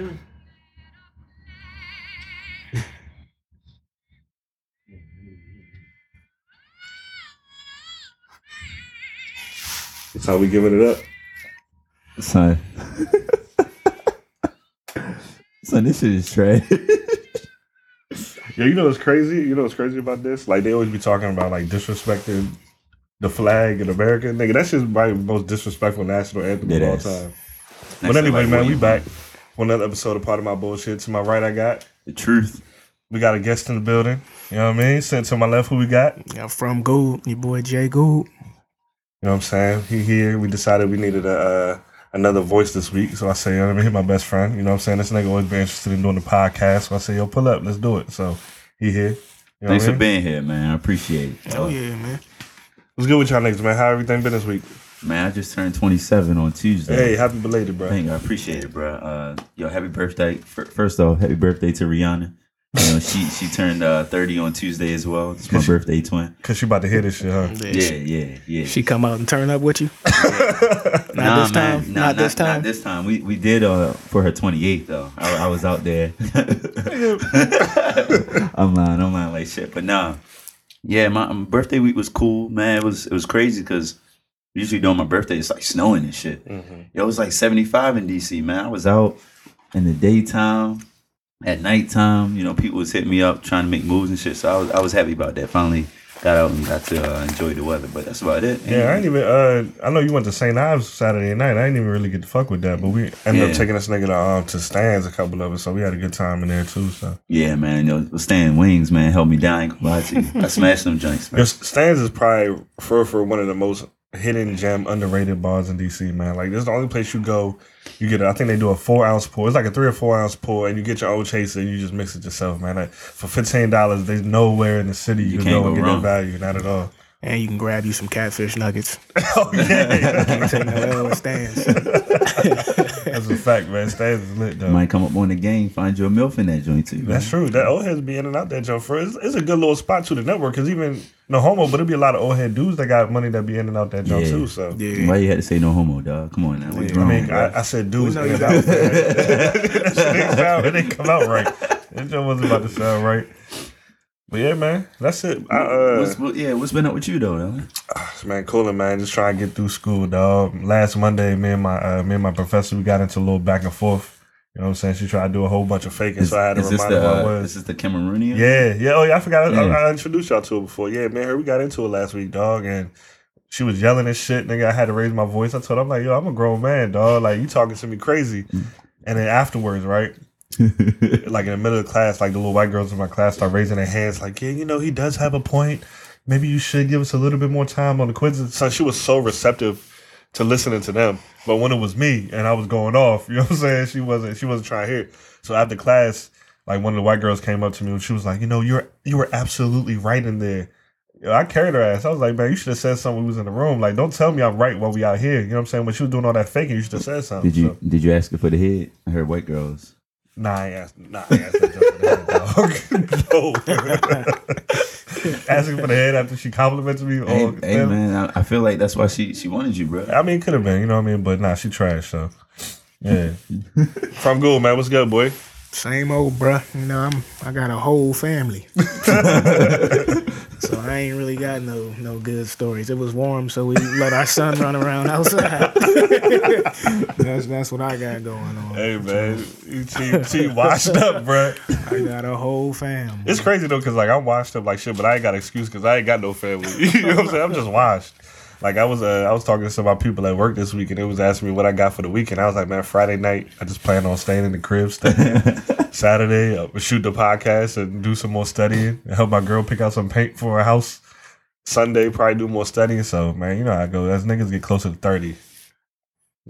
Is that the Fergie joint? That's how we giving it up. Son. Son, this shit is trash. Yeah, you know what's crazy? You know what's crazy about this? Like they always be talking about like disrespecting the flag in America. Nigga, that's just probably the most disrespectful national anthem It of all is. time. Next but anyway, like, man, we back want. For another episode of Part of My Bullshit. To my right, I got The truth. we got a guest in the building. You know what I mean? Sitting to my left, who we got? Yeah, from Gould, your boy Jay Gould. You know what I'm saying? He here. We decided we needed a uh, another voice this week. So I say, you know what I mean? He my best friend. You know what I'm saying? This nigga always been interested in doing the podcast. So I say, yo, pull up. Let's do it. So he here. You know Thanks for mean? being here, man. I appreciate it. Oh yeah, man. What's good with y'all niggas, man? How everything been this week? Man, I just turned 27 on Tuesday. Hey, happy belated, bro. Thank you. I appreciate it, bro. Uh, yo, happy birthday. Fir- First off, happy birthday to Rihanna. You know, she she turned uh, 30 on Tuesday as well. It's my birthday twin. Cause you about to hear this shit, huh? Yeah, Yeah, she, yeah, yeah. she come out and turn up with you. Not Nah, this man. time. Nah, not this time. Not this time. We we did uh for her 28th though. I, I was out there. I'm lying. I'm lying like shit. But nah, yeah, my um, birthday week was cool, man. It was it was crazy because usually during my birthday it's like snowing and shit. It was like 75 in DC, man. I was out in the daytime. At nighttime, you know, people was hitting me up trying to make moves and shit. So I was I was happy about that. Finally got out and got to uh, enjoy the weather. But that's about it. Yeah, I ain't even. Uh, I know you went to St. Ives Saturday night. I didn't even really get to fuck with that, but we ended Yeah. up taking this nigga to um to Stan's a couple of us, so we had a good time in there too. So Yeah, man. Yo, staying wings, man, helped me down. I ain't gonna lie to you. I smashed them joints, man. Your Stan's is probably for for one of the most hidden gem underrated bars in DC, man. Like this is the only place you go. You get, a, I think they do a four ounce pour. It's like a three or four ounce pour, and you get your own chaser. and You just mix it yourself, man. Like, for fifteen dollars, there's nowhere in the city you, You can can't go and get wrong. that value. Not at all. And you can grab you some catfish nuggets. oh yeah, Can't take no L Stan's. that's a fact, man. Stan's is lit though. Might come up on the game, find you a milf in that joint too. Man. That's true. That old heads be in and out that joint for it's, it's a good little spot to the network because even no homo, but it'd be a lot of old head dudes that got money that be in and out that joint Yeah. too. So Yeah. Why you had to say no homo, dog? Come on now. What's Yeah, wrong? I mean, I, I said dudes know in you and out. that shit didn't sound, it didn't come out right. That joint wasn't about to sound right. But yeah, man, that's it. I, uh, what's, what, yeah, what's been up with you though? man? man, cooling, man. Just trying to get through school, dog. Last Monday, me and my uh, me and my professor we got into a little back and forth. You know what I'm saying? She tried to do a whole bunch of faking, Is, so I had to this remind her what it uh, was. is the Cameroonian? Yeah, yeah. Oh, yeah. I forgot. I, Yeah. I introduced y'all to her before. Yeah, man. Her, we got into it last week, dog, and she was yelling and shit. Nigga, I had to raise my voice. I told her, I'm like, yo, I'm a grown man, dog. Like, you talking to me crazy. And then afterwards, right? like in the middle of class, like the little white girls in my class start raising their hands, like, yeah, you know, he does have a point. Maybe you should give us a little bit more time on the quizzes. So she was so receptive to listening to them. But when it was me and I was going off, you know what I'm saying? She wasn't she wasn't trying to hear. So after class, like one of the white girls came up to me and she was like, you know, you're you were absolutely right in there. I carried her ass. I was like, man, you should have said something when we was in the room. Like, don't tell me I'm right while we out here. You know what I'm saying? When she was doing all that faking, you should have said something. Did you So- did you ask her for the head? I heard white girls. Nah, I asked. Nah, I asked that joke for the head, dog. Asking for the head after she complimented me. Hey, oh, hey man, I, I feel like that's why she she wanted you, bro. I mean, it could have been, you know what I mean? But nah, she trash, so. Yeah. From good, man. What's good, boy? Same old bruh. You know, I'm I got a whole family. so I ain't really got no no good stories. It was warm, so we let our son run around outside. that's that's what I got going on. Hey, man. You team, team washed up, bruh. I got a whole family. It's crazy, though, because, like, I'm washed up like shit, but I ain't got an excuse because I ain't got no family. you know what I'm saying? I'm just washed. Like I was, uh, I was talking to some of my people at work this week, and they was asking me what I got for the weekend. I was like, man, Friday night, I just plan on staying in the crib. Studying. Saturday, uh, shoot the podcast and do some more studying. And help my girl pick out some paint for her house. Sunday, probably do more studying. So, man, you know how I go. As niggas get closer to thirty,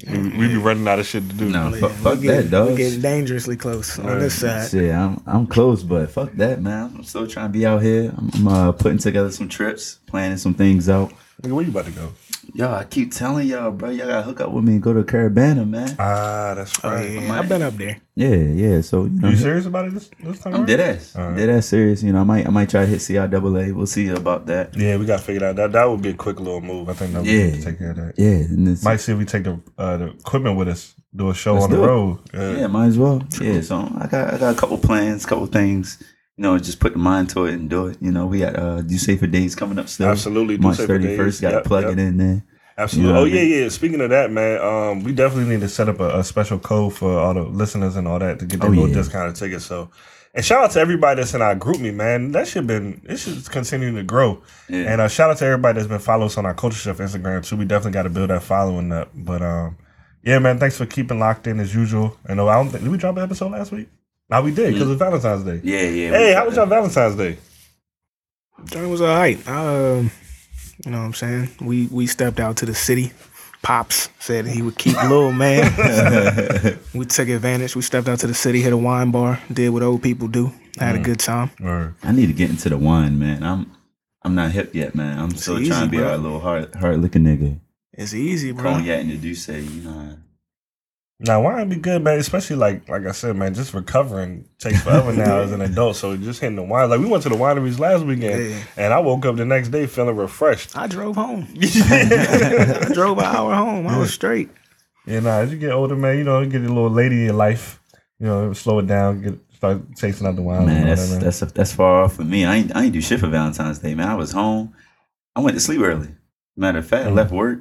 we, we be running out of shit to do. No, Yeah, fuck, fuck getting, that, dog. We getting dangerously close on this side. Shit, I'm I'm close, but fuck that, man. I'm still trying to be out here. I'm, I'm uh, putting together some trips, planning some things out. Nigga, where you about to go? Yo, I keep telling y'all, bro, y'all gotta hook up with me and go to Caravana, man. Ah, that's Oh, right. yeah, I've been up there. Yeah, yeah. So you know, You serious about it this, this time? I'm around? dead ass. All right. Dead ass serious. You know, I might I might try to hit CIAA. We'll see about that. Yeah, we got to figure that out. That that would be a quick little move. I think that we Yeah. need to take care of that. Yeah, and it's, Might see if we take the uh, the equipment with us, do a show Let's on the do it. road. Yeah. yeah, might as well. Yeah, so I got I got a couple plans, couple things. You know, just put the mind to it and do it. You know, we got uh do safer days coming up still. Absolutely, Do March Safer thirty Days. first. Got to Yep, plug yep. it in there. Absolutely. You know oh what I yeah, mean? yeah. Speaking of that, man, um, we definitely need to set up a, a special code for all the listeners and all that to get that Oh, little yeah. discounted tickets. So, and shout out to everybody that's in our GroupMe, man. That should been it should continue to grow. Yeah. And uh, shout out to everybody that's been following us on our Culture Shift Instagram too. We definitely got to build that following up. But um, yeah, man, thanks for keeping locked in as usual. And uh, I don't think did we drop an episode last week? No, we did because it's Valentine's Day. Yeah, yeah. Hey, we how was that. your Valentine's Day? Journey was all right. Um, you know what I'm saying? We we stepped out to the city. Pops said he would keep little man. we took advantage. We stepped out to the city, hit a wine bar, did what old people do, had a good time. Or I need to get into the wine, man. I'm I'm not hip yet, man. I'm still easy, trying to be bro. a little hard hard looking nigga. It's easy, bro. Cognac and the Douce, you know. Now, wine be good, man. Especially like like I said, man. Just recovering takes forever now as an adult. So just hitting the wine. Like we went to the wineries last weekend, Yeah. and I woke up the next day feeling refreshed. I drove home. I drove an hour home. I was straight. Yeah, nah. As you get older, man, you know, you get a little lady in your life. You know, slow it down. Get start tasting out the wine. Man, and that's that, that's that's far off for me. I ain't I ain't do shit for Valentine's Day, man. I was home. I went to sleep early. Matter of fact, I left work,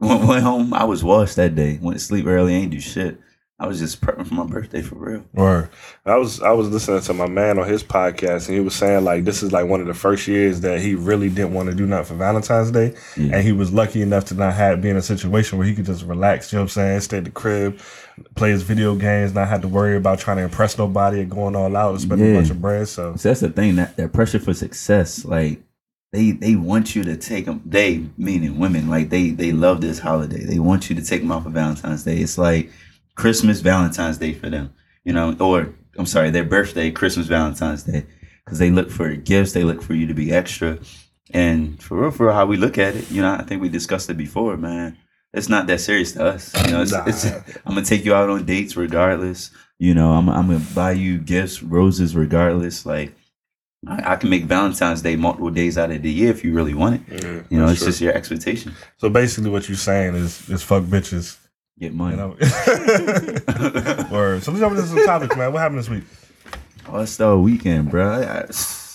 went, went home. I was washed that day. Went to sleep early. Ain't do shit. I was just prepping for my birthday for real. Or I was I was listening to my man on his podcast, and he was saying like this is like one of the first years that he really didn't want to do nothing for Valentine's Day, Yeah. and he was lucky enough to not have be in a situation where he could just relax. You know what I'm saying? Stay at the crib, play his video games, not have to worry about trying to impress nobody and going all out and spending a bunch of bread. So So that's the thing that that pressure for success, like they they want you to take them. They meaning women, like they they love this holiday. They want you to take them off of Valentine's Day. It's like Christmas, Valentine's Day for them, you know. Or I'm sorry, their birthday, Christmas, Valentine's Day, because they look for gifts. They look for you to be extra. And for real, for real, how we look at it, you know, I think we discussed it before, man. It's not that serious to us. You know, it's, Nah. it's, I'm gonna take you out on dates regardless. You know, I'm I'm gonna buy you gifts, roses regardless. Like I, I can make Valentine's Day multiple days out of the year if you really want it. yeah, You know, it's true. just your expectation. so basically what you're saying is is fuck bitches. Get money. You know. or so let's jump into some topics, man. What happened this week? All Star Weekend, bro. I, I-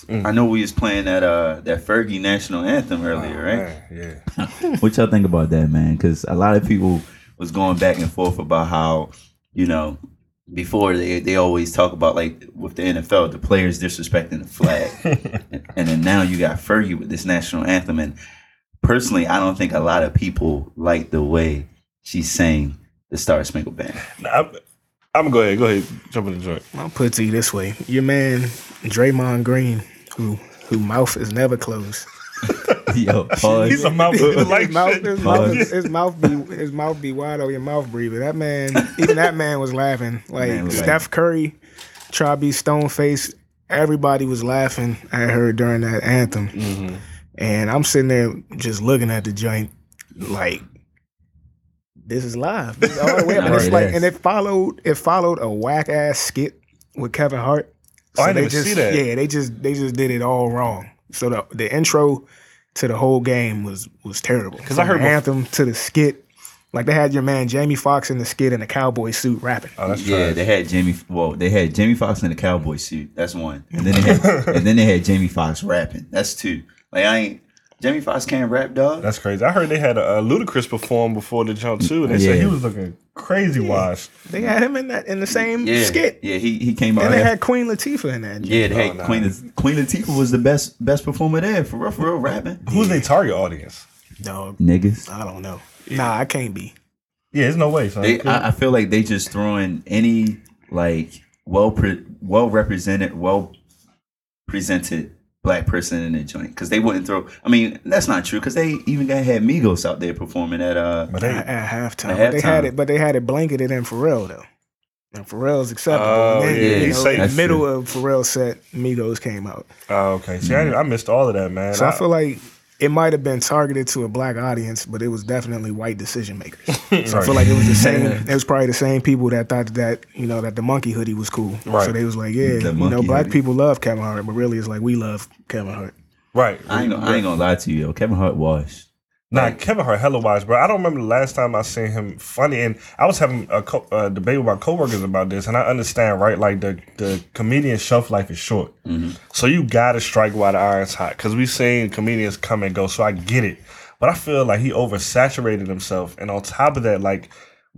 Mm. I know we was playing that uh that Fergie national anthem earlier, right? Oh, Man, yeah. What y'all think about that, man? Because a lot of people was going back and forth about how you know before they they always talk about like with the NFL the players disrespecting the flag, and, and then now you got Fergie with this national anthem, and personally, I don't think a lot of people like the way she sang the Star Spangled Banner. Nah, I'm, I'm gonna go ahead. Go ahead. Jump in the joint. I'll put it to you this way: your man Draymond Green, who who mouth is never closed. Yo, pause. He's a mouth like his mouth, his, mouth, his mouth be his mouth be wide open, your mouth breathing. That man, even that man was laughing. Like Man was Steph Curry, try be stone faced. Everybody was laughing at her during that anthem, Mm-hmm. and I'm sitting there just looking at the joint, like this is live. This is all the way up. And it's It like, and it followed it followed a whack ass skit with Kevin Hart. Oh, I didn't they just see that. yeah, they just they just did it all wrong. So the the intro to the whole game was was terrible. Because I heard the anthem to the skit. Like they had your man Jamie Foxx in the skit in a cowboy suit rapping. Oh, that's Yeah, trash. they had Jamie. Well, they had Jamie Foxx in the cowboy suit. That's one, and then they had, and then they had Jamie Foxx rapping. That's two. Like I ain't Jamie Foxx can't rap, dog. That's crazy. I heard they had a, a Ludacris perform before the jump too, and they said he was looking crazy washed. They had him in that in the same yeah, skit. yeah. He he came out. And they had Queen Latifah in that. yeah, they Oh, nah. Queen Queen Latifah was the best best performer there for real, for real rapping. Who's their target audience? No Niggas. I don't know. Nah, I can't be. Yeah, there's no way. Son. They, I, I feel like they just throwing any like well pre, well represented, well presented black person in the joint because they wouldn't throw. I mean, that's not true because they even got had Migos out there performing at uh. but At, they, at halftime. At But they had it, but they had it blanketed in Pharrell though. And Pharrell's acceptable. Oh, And then, yeah, you know, safe. in the That's middle of Pharrell's set, Migos came out. oh, okay. See, I, I missed all of that, man. So I I- feel like it might have been targeted to a black audience, but it was definitely white decision makers. So I feel like it was the same. It was probably the same people that thought that you know that the monkey hoodie was cool. Right. So they was like, yeah, The you know, black hoodie. people love Kevin Hart, but really it's like we love Kevin Hart. Right. I ain't, gonna, I ain't gonna lie to you, yo. Kevin Hart washed. Nah, Kevin Hart hella wise, bro. I don't remember the last time I seen him funny, and I was having a co- uh, debate with my coworkers about this, and I understand, right? Like the the comedian shelf life is short, so you gotta strike while the iron's hot, because we've seen comedians come and go. So I get it, but I feel like he oversaturated himself, and on top of that, like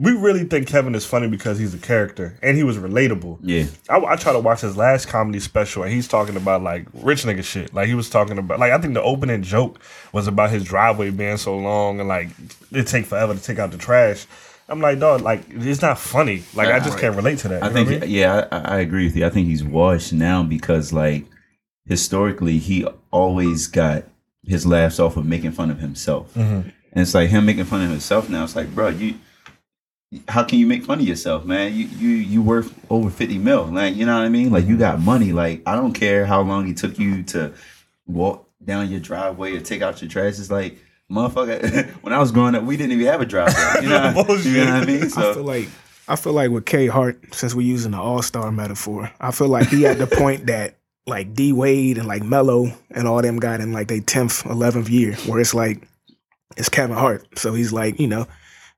we really think Kevin is funny because he's a character and he was relatable. Yeah. I, I try to watch his last comedy special, and he's talking about like rich nigga shit. Like he was talking about, like I think the opening joke was about his driveway being so long and like it take forever to take out the trash. I'm like, dog, like it's not funny. Like I just Right. can't relate to that. I think, I mean? yeah, I, I agree with you. I think he's washed now because, like, historically, he always got his laughs off of making fun of himself, Mm-hmm. and it's like him making fun of himself now. It's like, bro, you, how can you make fun of yourself, man? You you you worth over fifty mil, like you know what I mean? Like you got money. Like I don't care how long it took you to walk down your driveway or take out your trash. It's like. Motherfucker, when I was growing up, we didn't even have a driveway. You know, what- you know what I mean? I feel like I feel like with K Hart, since we're using the All Star metaphor, I feel like he at the point that like D Wade and like Melo and all them got in like their tenth, eleventh year, where it's like it's Kevin Hart. So he's like, you know,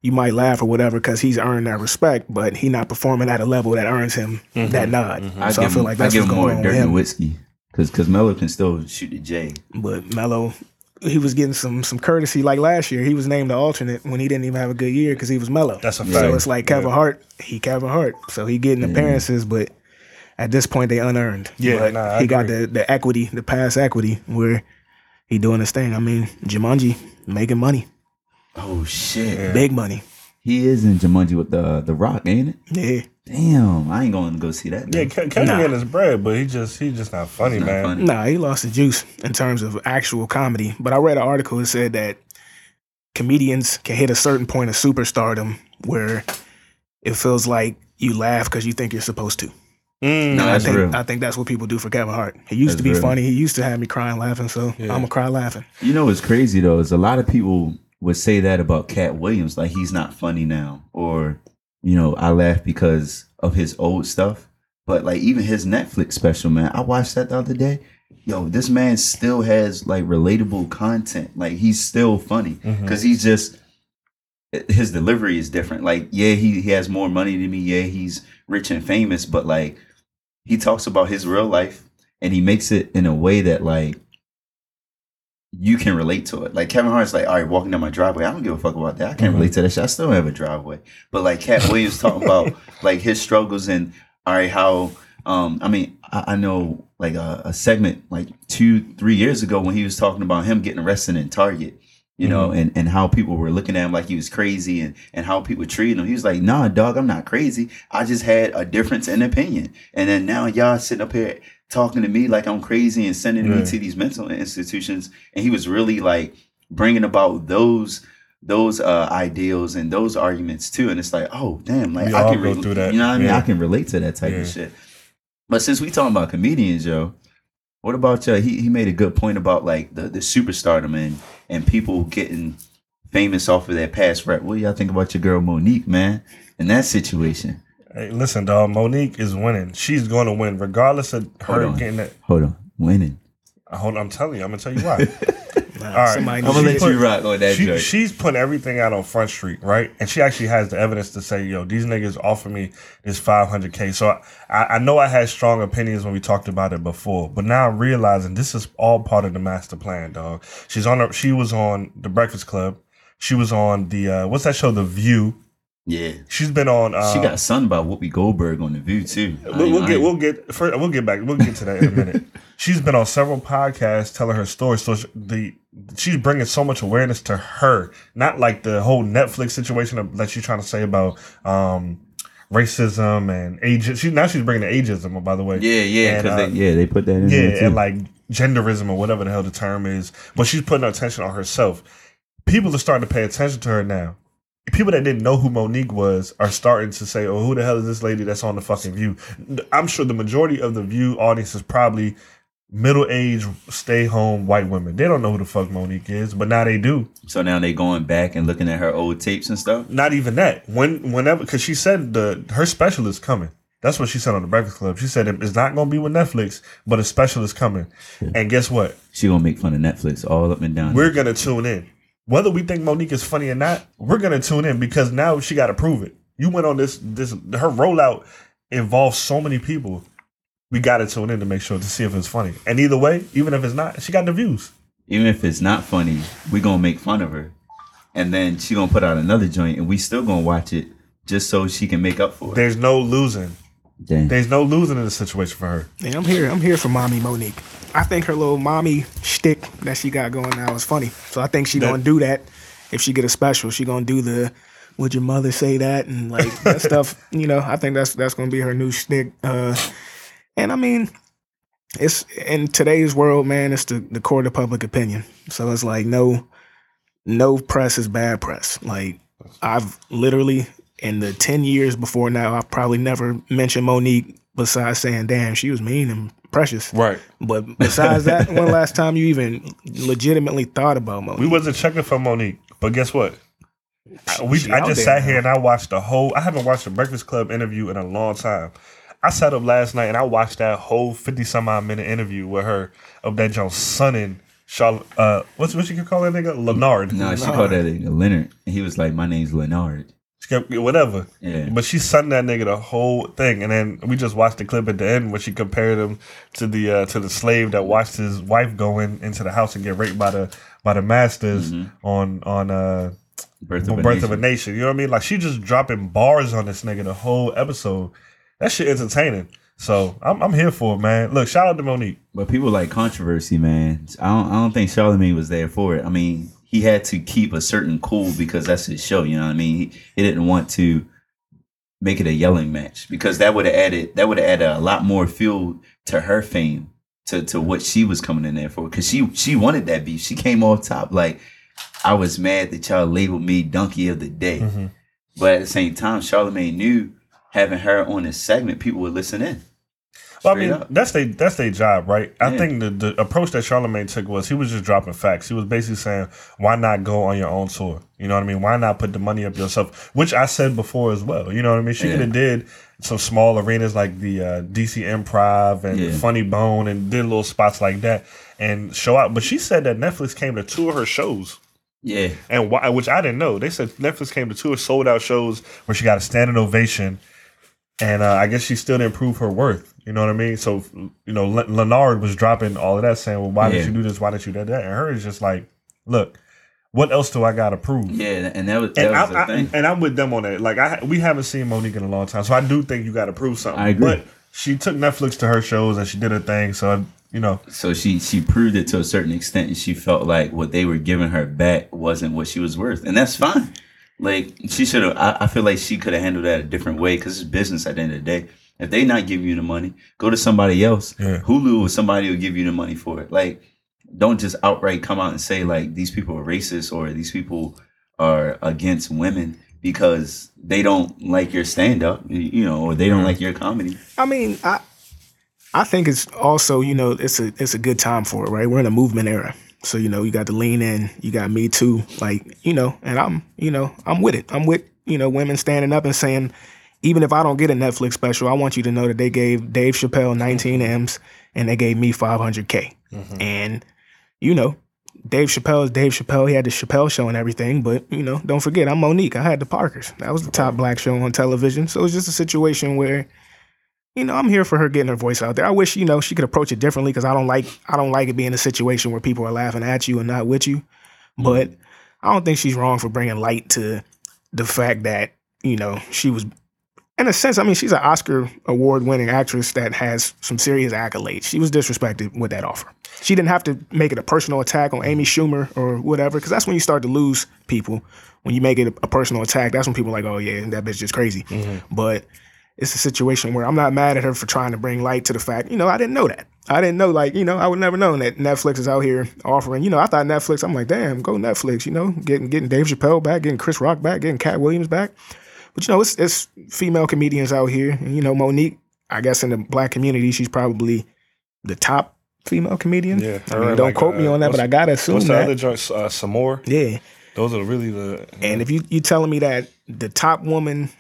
you might laugh or whatever because he's earned that respect, but he not performing at a level that earns him mm-hmm. that nod. Mm-hmm. I So I give feel him, like that's I give what's him more going on Dirk with him. Nowitzki because because Melo can still shoot the J. But Melo, he was getting some some courtesy. Like last year, he was named the alternate when he didn't even have a good year because he was Melo. That's a So it's like Kevin Yeah. Hart, he Kevin Hart. So he getting appearances, but at this point they unearned. Yeah, but nah, I he got the the equity, the past equity where he doing his thing. I mean, Jumanji making money, Oh shit, big money. he is in Jumanji with the the Rock, ain't it? Yeah, Damn, I ain't going to go see that. Yeah, now. Ke- Kevin Nah. getting his bread, but he just he just not funny, not man. funny. nah, he lost the juice in terms of actual comedy. But I read an article that said that comedians can hit a certain point of superstardom where it feels like you laugh because you think you're supposed to. Mm, No, I think real. I think that's what people do for Kevin Hart. He used That's to be real. funny. He used to have me crying laughing. So I'm gonna cry laughing. You know what's crazy though is a lot of people would say that about Katt Williams, like he's not funny now, or you know, I laugh because of his old stuff. But like even his Netflix special, man, I watched that the other day. Yo, this man still has like relatable content. Like he's still funny mm-hmm. because he's just his delivery is different. Like yeah, he he has more money than me. Yeah, he's rich and famous, but like he talks about his real life and he makes it in a way that like you can relate to it. Like Kevin Hart's like, all right, walking down my driveway. I don't give a fuck about that. I can't relate to that shit. I still have a driveway. But like Katt Williams talking about like his struggles and all right, how um I mean, I, I know like a, a segment like two, three years ago when he was talking about him getting arrested in Target. You know, and, and how people were looking at him like he was crazy and, and how people treated him. He was like, nah, dog, I'm not crazy. I just had a difference in opinion. And then now y'all sitting up here talking to me like I'm crazy and sending me to these mental institutions. And he was really like bringing about those those uh ideals and those arguments too. And it's like, oh damn, like We I can go re- through that. You know what I mean? I can relate to that type Yeah. of shit. But since we talking about comedians, yo, what about uh, he he made a good point about like the the superstardom and and people getting famous off of their past rap. What do y'all think about your girl Mo'Nique, man? In that situation. Hey, listen, dog. Mo'Nique is winning. She's going to win, regardless of her Hold getting that. Hold on. Winning. Hold on, I'm telling you. I'm gonna tell you why. Nah, All right. I'm I'm gonna She let put- you rock on that she, joke. she's putting everything out on Front Street, right? And she actually has the evidence to say, "Yo, these niggas offered me this 500k." So I, I know I had strong opinions when we talked about it before, but now I'm realizing this is all part of the master plan, dog. She's on. Her, she was on the Breakfast Club. She was on the uh, what's that show? The View. Yeah. She's been on. Uh, She got sunned by Whoopi Goldberg on the View too. We'll, we'll get we'll get first, we'll get back we'll get to that in a minute. she's been on several podcasts telling her story. So the she's bringing so much awareness to her, not like the whole Netflix situation that she's trying to say about um, racism and age. She now she's bringing the ageism. By the way, Yeah, yeah, And, uh, they yeah they put that in there yeah, and like genderism or whatever the hell the term is. But she's putting attention on herself. People are starting to pay attention to her now. People that didn't know who Mo'Nique was are starting to say, "Oh, who the hell is this lady that's on the fucking View?" I'm sure the majority of the View audience is probably middle aged, stay home white women. They don't know who the fuck Mo'Nique is, but now they do. So now they going back and looking at her old tapes and stuff. Not even that. When whenever because she said the her special is coming. That's what she said on the Breakfast Club. She said it's not going to be with Netflix, but a special is coming. And guess what? She gonna make fun of Netflix all up and down. We're gonna tune in. Whether we think Mo'Nique is funny or not, we're gonna tune in because now she got to prove it. You went on this this her rollout involves so many people. We got to tune in to make sure to see if it's funny. And either way, even if it's not, she got the views. Even if it's not funny, we gonna make fun of her, and then she gonna put out another joint, and we still gonna watch it just so she can make up for it. There's no losing. Damn. There's no losing in the situation for her. And I'm here. I'm here for mommy Mo'Nique. I think her little mommy shtick that she got going now is funny. So I think she That- gonna do that. If she get a special, she gonna do the "Would your mother say that?" and like that stuff. You know, I think that's that's gonna be her new shtick. Uh, and I mean, it's in today's world, man. It's the the court of public opinion. So it's like no, no press is bad press. Like I've literally in the ten years before now, I've probably never mentioned Mo'Nique besides saying, "Damn, she was mean and precious." Right. But besides that, when last time you even legitimately thought about Mo'Nique? We wasn't checking for Mo'Nique, but guess what? I- we, I just there sat here and I watched the whole. I haven't watched the Breakfast Club interview in a long time. I sat up last night and I watched that whole fifty some odd minute interview with her of that Jones sonning Charlotte. Uh, what's what you could call that nigga Leonard? no, she called that nigga Leonard, and he was like, "My name's Leonard." Kept- whatever. Yeah. But she sunned that nigga the whole thing, and then we just watched the clip at the end where she compared him to the uh, to the slave that watched his wife go in into the house and get raped by the by the masters on on uh Birth of a Birth Nation. of a Nation. You know what I mean? Like she just dropping bars on this nigga the whole episode. That shit entertaining. So I'm I'm here for it, man. Look, shout out to Mo'Nique. But people like controversy, man. I don't, I don't think Charlamagne was there for it. I mean, he had to keep a certain cool because that's his show. You know what I mean? He, he didn't want to make it a yelling match because that would have added that would have added a lot more fuel to her fame to to what she was coming in there for. Because she she wanted that beef. She came off top like I was mad that y'all labeled me donkey of the day. Mm-hmm. But at the same time, Charlamagne knew having her on this segment, people would listen in. Well, I mean, up. that's their that's their job, right? I think the, the approach that Charlamagne took was he was just dropping facts. He was basically saying, "Why not go on your own tour? You know what I mean? Why not put the money up yourself?" Which I said before as well. You know what I mean? She Yeah. could have did some small arenas like the uh, DC Improv and Yeah. Funny Bone and did little spots like that and show out. But she said that Netflix came to tour her shows. Yeah. And why, which I didn't know. They said Netflix came to two sold out shows where she got a standing ovation, and uh, I guess she still didn't prove her worth. You know what I mean? So you know, Le- Leonard was dropping all of that, saying, "Well, why Yeah. did you do this? Why did you do that?" And her is just like, "Look, what else do I got to prove?" Yeah, and that was that And was I'm, the I, thing. and I'm with them on that. Like I, we haven't seen Mo'Nique in a long time, so I do think you got to prove something. I agree. But she took Netflix to her shows and she did her thing. So you know, So she she proved it to a certain extent, and she felt like what they were giving her back wasn't what she was worth, and that's fine. Like she should have. I, I feel like she could have handled that a different way because it's business at the end of the day. If they not giving you the money, go to somebody else. Yeah. Hulu or somebody will give you the money for it. Like, don't just outright come out and say like these people are racist or these people are against women because they don't like your stand up, you know, or they don't mm-hmm. like your comedy. I mean, I I think it's also you know it's a it's a good time for it, right? We're in a movement era, so you know you got to lean in, you got me too, like you know, and I'm you know I'm with it. I'm with you know women standing up and saying, even if I don't get a Netflix special, I want you to know that they gave Dave Chappelle 19 mm-hmm. M's and they gave me 500k, mm-hmm. and you know. Dave Chappelle is Dave Chappelle. He had the Chappelle show and everything, but you know, don't forget, I'm Mo'Nique. I had the Parkers. That was the top black show on television. So it's just a situation where you know, I'm here for her getting her voice out there. I wish, you know, she could approach it differently because I don't like I don't like it being a situation where people are laughing at you and not with you. Mm-hmm. But I don't think she's wrong for bringing light to the fact that, you know, she was in a sense, I mean, she's an Oscar award winning actress that has some serious accolades. She was disrespected with that offer. She didn't have to make it a personal attack on Amy Schumer or whatever, because that's when you start to lose people. When you make it a, a personal attack, that's when people are like, oh yeah, that bitch is crazy. Mm-hmm. But it's a situation where I'm not mad at her for trying to bring light to the fact, you know, I didn't know that. I didn't know, like, you know, I would never known that Netflix is out here offering, you know, I thought Netflix, I'm like, damn, go Netflix, you know, getting getting Dave Chappelle back, getting Chris Rock back, getting Katt Williams back. But you know, it's it's female comedians out here. And you know, Mo'Nique, I guess in the black community, she's probably the top female comedian. Yeah, I mean, and, don't like, quote me uh, on that, but I gotta assume What's the that. other joints? Uh, some more. yeah, Those are really the. and if you you telling me that the top woman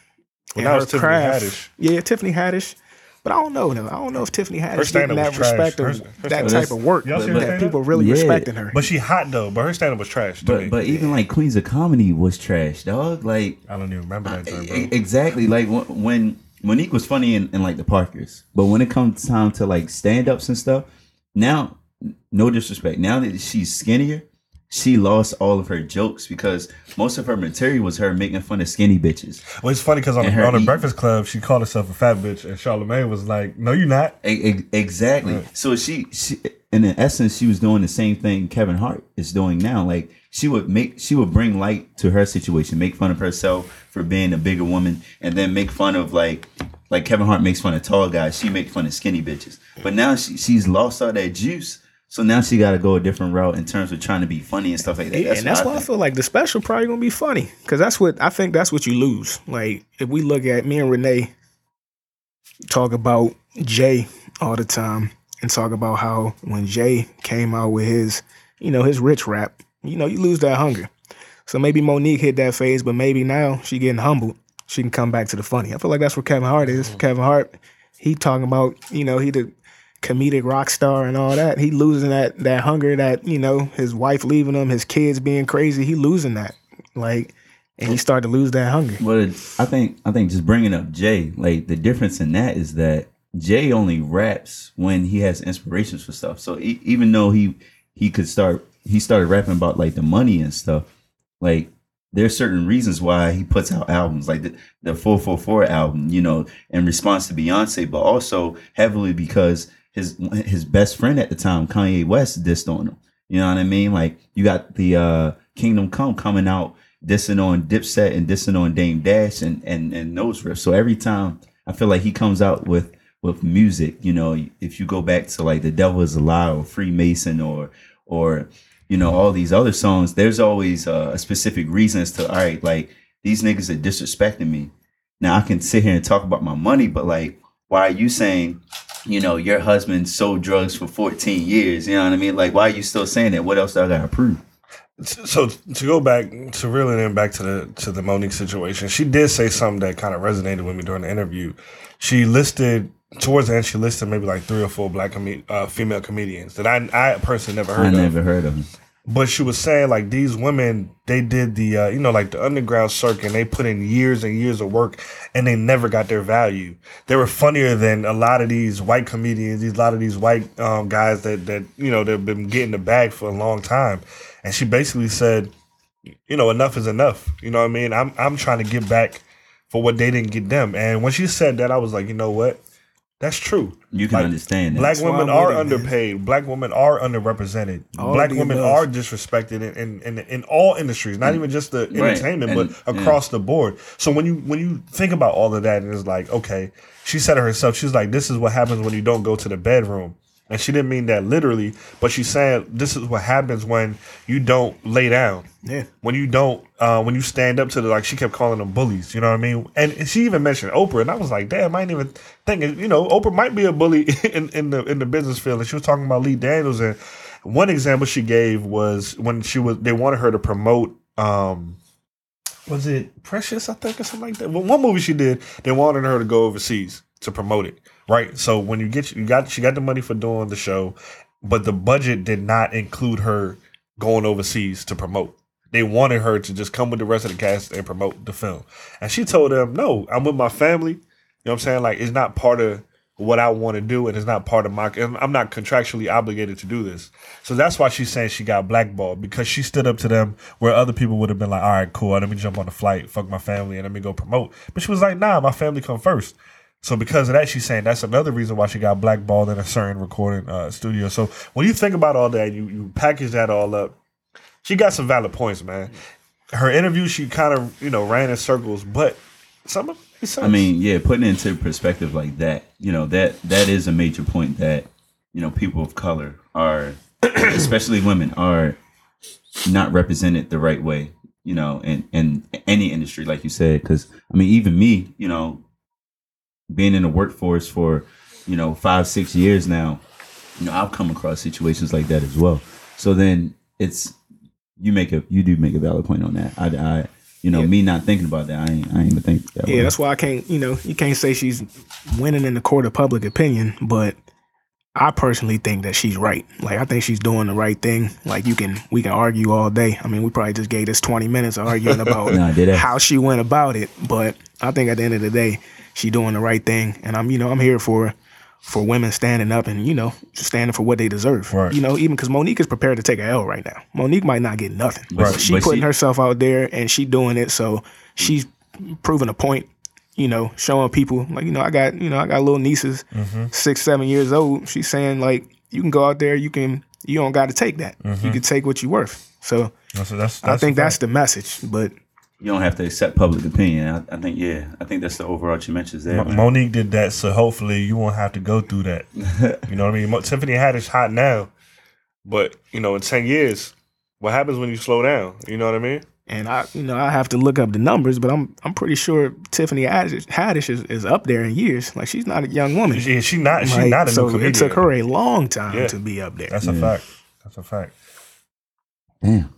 Well, in now her Tiffany craft, Haddish. yeah, Tiffany Haddish. But I don't know though. I don't know if Tiffany Haddish getting stand-up that was trash. respect of Her- her that type of work Y'all see that people really Yeah. respecting her. But she hot though. But her stand up was trash. But me. but even like Queens of Comedy was trash, dog. Like I don't even remember that joint, bro. E- Exactly. Like when Mo'Nique was funny in, in like the Parkers, but when it comes time to like stand ups and stuff, now no disrespect. Now that she's skinnier, she lost all of her jokes because most of her material was her making fun of skinny bitches. Well, it's funny because on, her on the. Breakfast Club, she called herself a fat bitch, and Charlamagne was like, "No, you're not." E- exactly. So she, she, in essence, she was doing the same thing Kevin Hart is doing now. Like she would make, she would bring light to her situation, make fun of herself for being a bigger woman, and then make fun of like, like Kevin Hart makes fun of tall guys. She makes fun of skinny bitches. But now she, she's lost all that juice. So now she got to go a different route in terms of trying to be funny and stuff like that. Yeah, and that's what why I feel like the special probably gonna be funny because that's what I think. That's what you lose. Like if we look at me and Renee talk about Jay all the time and talk about how when Jay came out with his, you know, his rich rap, you know, you lose that hunger. So maybe Mo'Nique hit that phase, but maybe now she getting humbled. She can come back to the funny. I feel like that's what Kevin Hart is. Mm-hmm. Kevin Hart, he talking about, you know, he the comedic rock star and all that. He losing that that hunger that, you know, his wife leaving him, his kids being crazy. He losing that. Like, and he started to lose that hunger. But I think I think just bringing up Jay, like the difference in that is that Jay only raps when he has inspirations for stuff. So e- even though he he could start he started rapping about like the money and stuff, like there's certain reasons why he puts out albums like the, the 4:44 album, you know, in response to Beyonce, but also heavily because his his best friend at the time, Kanye West, dissed on him. You know what I mean? Like you got the uh Kingdom Come coming out dissing on Dipset and dissing on Dame Dash and and and those riffs. So every time I feel like he comes out with with music, you know, if you go back to like The Devil Is a Lie or Freemason or or you know all these other songs, there's always uh, a specific reason as to all right, like these niggas are disrespecting me. Now I can sit here and talk about my money, but like, why are you saying, you know, your husband sold drugs for 14 years? You know what I mean? Like, why are you still saying that? What else do I gotta prove? So to go back to reeling then back to the to the Mo'Nique situation, she did say something that kind of resonated with me during the interview. She listed towards the end, she listed maybe like three or four black com- uh, female comedians that I I personally never heard I of. never heard of. But she was saying like these women, they did the uh, you know like the underground circuit. And they put in years and years of work, and they never got their value. They were funnier than a lot of these white comedians. These a lot of these white um, guys that that you know they've been getting the bag for a long time. And she basically said, you know, enough is enough. You know what I mean? I'm I'm trying to get back for what they didn't get them. And when she said that, I was like, you know what? That's true. You can Like, understand that. Black That's women are with it, man. underpaid. Black women are underrepresented. All Black women above. are disrespected in, in, in, in all industries, not mm. even just the Right. entertainment, And- but across the board. So when you when you think about all of that, and it's like, okay, she said it herself. She's like, this is what happens when you don't go to the bedroom. And she didn't mean that literally, but she's saying this is what happens when you don't lay down. Yeah. When you don't, uh, when you stand up to the like, she kept calling them bullies. You know what I mean? And she even mentioned Oprah, and I was like, damn, I ain't even thinking. You know, Oprah might be a bully in, in the in the business field. And she was talking about Lee Daniels, and one example she gave was when she was they wanted her to promote. um was it Precious, I think, or something like that? Well, one movie she did, they wanted her to go overseas to promote it, right? So when you get you got she got the money for doing the show, but the budget did not include her going overseas to promote. They wanted her to just come with the rest of the cast and promote the film, and she told them, "No, I'm with my family. You know what I'm saying? Like it's not part of what I want to do, and it's not part of my. I'm not contractually obligated to do this. So that's why she's saying she got blackballed because she stood up to them where other people would have been like, "All right, cool, let me jump on the flight, fuck my family, and let me go promote." But she was like, "Nah, my family come first. So because of that, she's saying that's another reason why she got blackballed in a certain recording uh, studio. So when you think about all that, you you package that all up. She got some valid points, man. Her interview, she kind of you know ran in circles, but some of I mean, yeah, putting it into perspective like that, you know, that that is a major point that, you know, people of color are especially women are not represented the right way, you know, in in any industry like you said cuz I mean, even me, you know, being in the workforce for, you know, 5 6 years now, you know, I've come across situations like that as well. So then it's you make a you do make a valid point on that. I, I you know, Yeah. me not thinking about that, I ain't, I ain't even think that. Yeah, way. that's why I can't. You know, you can't say she's winning in the court of public opinion, but I personally think that she's right. Like I think she's doing the right thing. Like you can we can argue all day. I mean, we probably just gave this twenty minutes of arguing about that. how she went about it, but I think at the end of the day, she doing the right thing, and I'm you know I'm here for for women standing up and you know standing for what they deserve. Right. You know, even because Mo'Nique is prepared to take a L right now. Mo'Nique might not get nothing, Right. but she But putting she- herself out there and she doing it, so she's proving a point. You know, showing people like you know I got you know I got little nieces, mm-hmm. six seven years old. She's saying like you can go out there, you can you don't got to take that. You mm-hmm. can take what you're worth. So That's, that's, I think that's the message. But you don't have to accept public opinion. I, I think yeah, I think that's the overarching message there. Mo- Mo'Nique did that, so hopefully you won't have to go through that. you know what I mean? Mo- Tiffany Haddish hot now, but you know, in ten years, what happens when you slow down? You know what I mean? And I, you know, I have to look up the numbers, but I'm, I'm pretty sure Tiffany Haddish, Haddish is, is up there in years. Like she's not a young woman. She, she not. She Like, not a so new comedian. it took her a long time Yeah. to be up there. That's a fact. That's a fact. Damn.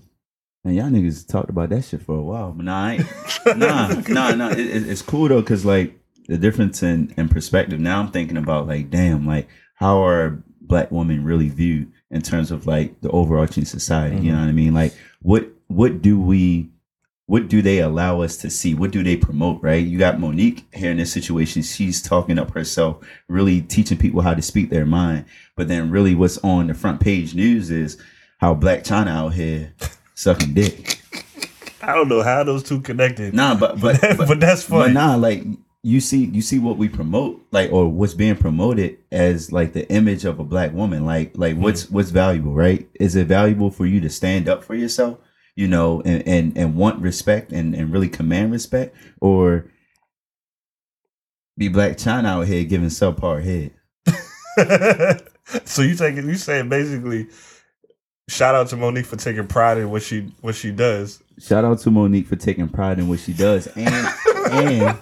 Man, y'all niggas talked about that shit for a while, but nah, I ain't, nah, nah, nah. It, it- it's cool though, cause like the difference in, in perspective. Now I'm thinking about like, damn, like how are black women really viewed in terms of like the overarching society? You know mm-hmm. what I mean? Like, what what do we, what do they allow us to see? What do they promote? Right? You got Mo'Nique here in this situation. She's talking up herself, really teaching people how to speak their mind. But then, really, what's on the front page news is how Blac Chyna out here sucking dick. I don't know how those two connected. Nah, but but but, but that's but funny. nah, like you see you see what we promote, like or what's being promoted as like the image of a black woman. Like like what's mm-hmm. what's valuable, right? Is it valuable for you to stand up for yourself, you know, and and, and want respect and, and really command respect, or be Blac Chyna out here giving subpar head? so you taking you saying basically, shout out to Mo'Nique for taking pride in what she what she does. Shout out to Mo'Nique for taking pride in what she does and and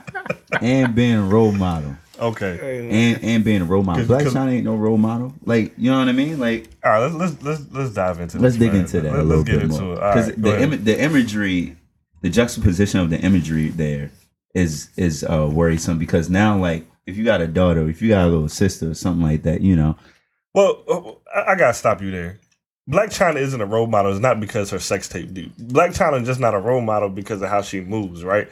and being a role model. Okay. and and being a role model. 'Cause- Black 'cause- China ain't no role model. Like you know what I mean? Like All right. Let's let's let's, let's dive into. let's this, dig man. into that Let, a little get bit into more because right, the. Im- the imagery, the juxtaposition of the imagery there is is uh, worrisome because now like if you got a daughter, if you got a little sister or something like that, you know, Well, uh, I, I gotta stop you there. Blac Chyna isn't a role model. It's not because her sex tape dude. Blac Chyna is just not a role model because of how she moves, right?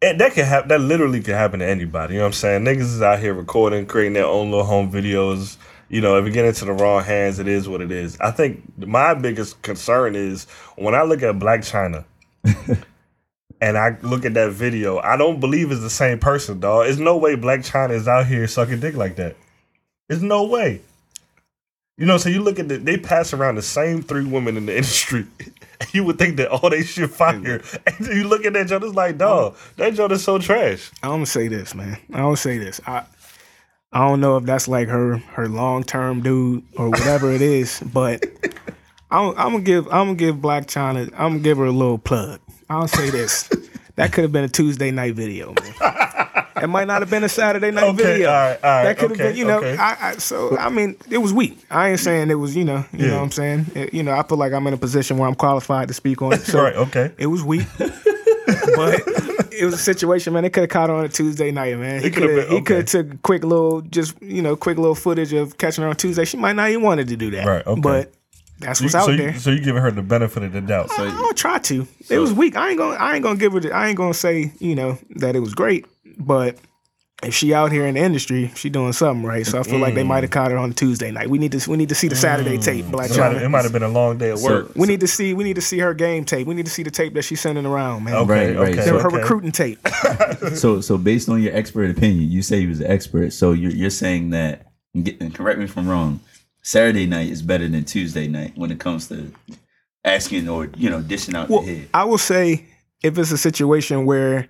And that can happen. That literally can happen to anybody. You know what I'm saying? Niggas is out here recording, creating their own little home videos. You know, if it get into the wrong hands, it is what it is. I think my biggest concern is when I look at Blac Chyna and I look at that video, I don't believe it's the same person, dog. There's no way Blac Chyna is out here sucking dick like that. There's no way. You know, so you look at the, they pass around the same three women in the industry. You would think that all they should fire. And you look at that joint, it's like, dog, that joint is so trash. I'm gonna say this, man. I'm gonna say this. I I don't know if that's like her her long term dude or whatever it is, but I'm, I'm gonna give I'm gonna give Blac Chyna I'm gonna give her a little plug. I'll say this. That could have been a Tuesday night video, man. It might not have been a Saturday night Okay, video. all right, all right, that could have okay, been, you know. okay. I, I so I mean, it was weak. I ain't saying it was, you know, you Yeah. know what I'm saying. It- you know, I feel like I'm in a position where I'm qualified to speak on it. So right, okay. it was weak, but it was a situation, man. They could have caught her on a Tuesday night, man. He could could've have he could have okay. took a quick little, just you know, quick little footage of catching her on Tuesday. She might not even wanted to do that, Right, okay. But that's So you, what's out so, there. you, so you giving her the benefit of the doubt. I, I'm gonna try to. it was weak. I ain't gonna. I ain't gonna give her. The, I ain't gonna say you know that it was great, but. If she out here in the industry, she doing something right. So I feel like they mm. might have caught her on Tuesday night. We need to we need to see the Saturday mm. tape. Black It might, have, China. it might have been a long day at So- work. We need to see we need to see her game tape. We need to see the tape that she's sending around, man. Okay, Right, right. okay, So- Her okay. recruiting tape. so so based on your expert opinion, you say he was an expert. So you're you're saying that and get, and correct me if I'm wrong. Saturday night is better than Tuesday night when it comes to asking or you know dishing out Well, the head. I will say if it's a situation where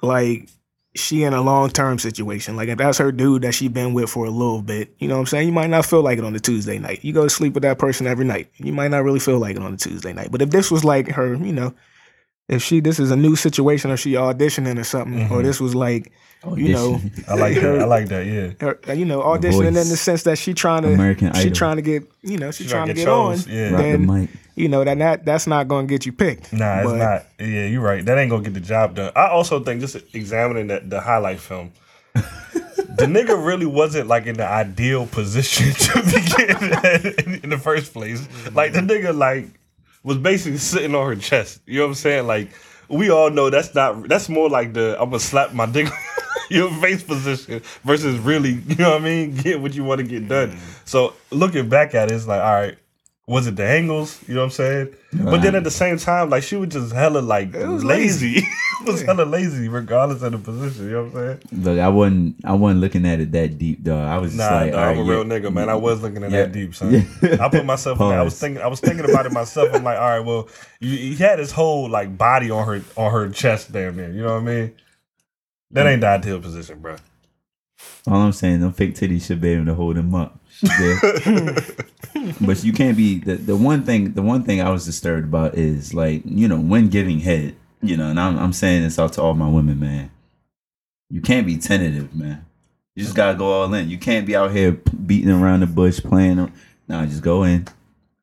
like she in a long term situation, like if that's her dude that she been with for a little bit, you know what I'm saying? You might not feel like it on the Tuesday night. You go to sleep with that person every night. You might not really feel like it on the Tuesday night. But if this was like her, you know, if she this is a new situation or she auditioning or something, or this was like you know I like that. I like that. Yeah. her, uh, you know auditioning in the sense that she trying to American she Idol. trying to get you know she, She trying to get, chose, on. yeah. The Then mic. you know that that that's not gonna get you picked. Nah, it's But- not. Yeah, you're right. That ain't gonna get the job done. I also think just examining that the highlight film, the nigga really wasn't like in the ideal position to begin in, in the first place. Like the nigga like was basically sitting on her chest. You know what I'm saying? Like we all know that's not. That's more like the I'm gonna slap my dick. Your face position versus really, you know what I mean, get what you want to get done. Mm. So looking back at it, it's like, all right, was it the angles? You know what I'm saying? But then at the same time, like she was just hella like was lazy. it was hella lazy, regardless of the position. You know what I'm saying? Look, I wasn't. I wasn't looking at it that deep, though. I was just Nah, like, nah, all I'm a right, real yeah. nigga, man. I was looking at Yeah. that deep, son. Yeah. I put myself. in. I was thinking. I was thinking about it myself. I'm like, all right, well, you, he had his whole like body on her on her chest damn there. You know what I mean? That ain't the ideal position, bro. All I'm saying, them fake titties should be able to hold him up. But you can't be the, the one thing. The one thing I was disturbed about is like you know when giving head. You know, and I'm I'm saying this out to all my women, man. You can't be tentative, man. You just gotta go all in. You can't be out here beating around the bush, playing. Nah, just go in,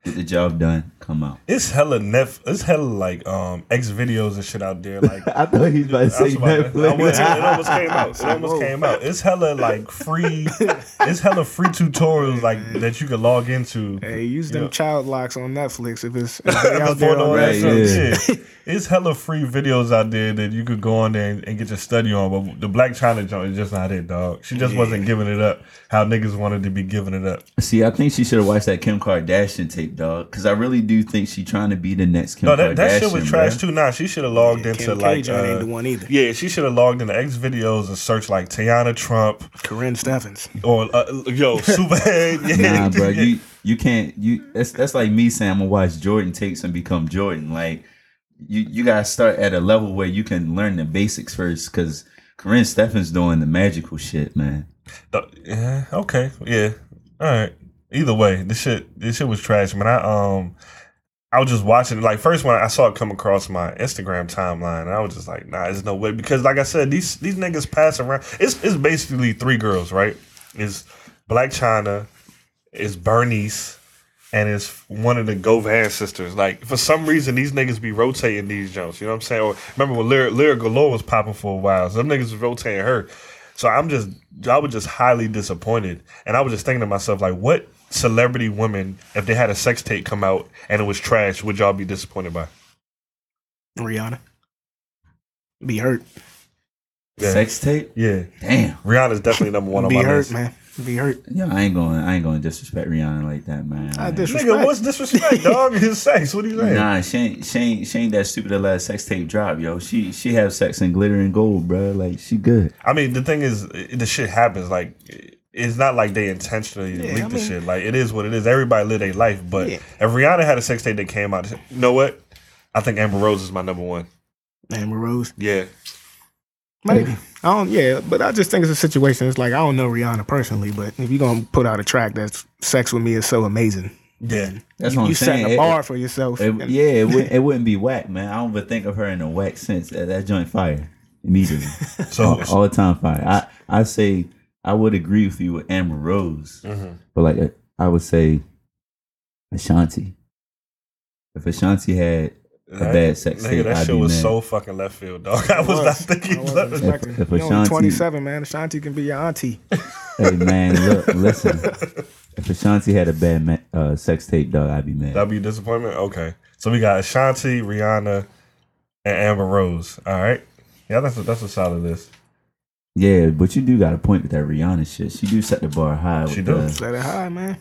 get the job done, come out. It's hella nef. It's hella like um X videos and shit out there. Like I thought he was about to say was about Netflix. was- it almost came out. It almost came out. It's hella like free. It's hella free tutorials like that you can log into. Hey, use them Yeah. child locks on Netflix if it's if out there. all on that Right, yeah. Yeah. It's hella free videos out there that you could go on there and, and get your study on. But the Blac Chyna joint is just not it, dog. She just wasn't giving it up how niggas wanted to be giving it up. See, I think she should have watched that Kim Kardashian tape, dog. Because I really do think she trying to be the next Kim No, Kardashian. that, that shit was trash bruh. too. Nah, she should have logged into Kim K like joint ain't uh, the one either. yeah, she should have logged into X videos and searched like Teanna Trump Karrine Steffans. or uh, yo Superhead. Yeah, Nah, bro, you you can't you. That's that's like me saying I'm gonna watch Jordan takes and become Jordan. Like you you gotta start at a level where you can learn the basics first. Because Karrine Steffans doing the magical shit, man. Uh, yeah, okay, yeah, all right. Either way, this shit, this shit was trash, man. I um, I was just watching. Like first when I saw it come across my Instagram timeline, and I was just like, nah, there's no way because, like I said, these these niggas pass around. It's it's basically three girls, right? It's Blac Chyna, it's Bernice, and it's one of the Govan sisters. Like for some reason, these niggas be rotating these jumps. You know what I'm saying? Or remember when Lira, Lira Galore was popping for a while? Some niggas was rotating her. So I'm just, I was just highly disappointed, and I was just thinking to myself, like, what celebrity women, if they had a sex tape come out and it was trash, would y'all be disappointed by? Rihanna. Be hurt. Yeah. Sex tape. Yeah, Damn. Rihanna's definitely number one on Be my hurt, list. man. Be hurt. Yeah, I ain't going. I ain't going to disrespect Rihanna like that, man. I disrespect. Nigga, what's disrespect, dog? His sex. What are you saying? Nah, she ain't, she ain't, she ain't that stupid. The last sex tape drop, yo. She she have sex in glitter and gold, bro. Like she good. I mean, the thing is, it- the shit happens. Like, it's not like they intentionally Yeah, leak I the shit. Like, it is what it is. Everybody live their life. But Yeah. if Rihanna had a sex tape that came out, you know what? I think Amber Rose is my number one. Amber Rose. Yeah. Maybe. I don't yeah, but I just think it's a situation. It's like I don't know Rihanna personally, but if you're gonna put out a track that's sex with me is so amazing, Yeah. That's you, what I'm you saying. setting a It- bar for yourself. It, And- yeah, it, would, it wouldn't be whack, man. I don't even think of her in a whack sense. That, that joint fire immediately, So, all, all the time fire. I I say I would agree with you with Amber Rose, Mhm. but like uh, I would say Ashanti. If Ashanti had a That- bad sex Nigga, tape, that I'd shit be was mad. so fucking left field, dog. I It was, not I thinking. wasn't that. expecting. If You're only 27, man. Ashanti can be your auntie. hey man, look, listen. If Ashanti had a bad ma- uh, sex tape, dog, I'd be mad. That'd be a disappointment. Okay, so we got Ashanti, Rihanna, and Amber Rose. All right, yeah, that's a, that's a solid list. Yeah, but you do got a point with that Rihanna shit. She do set the bar high. She with do. the- Set it high, man.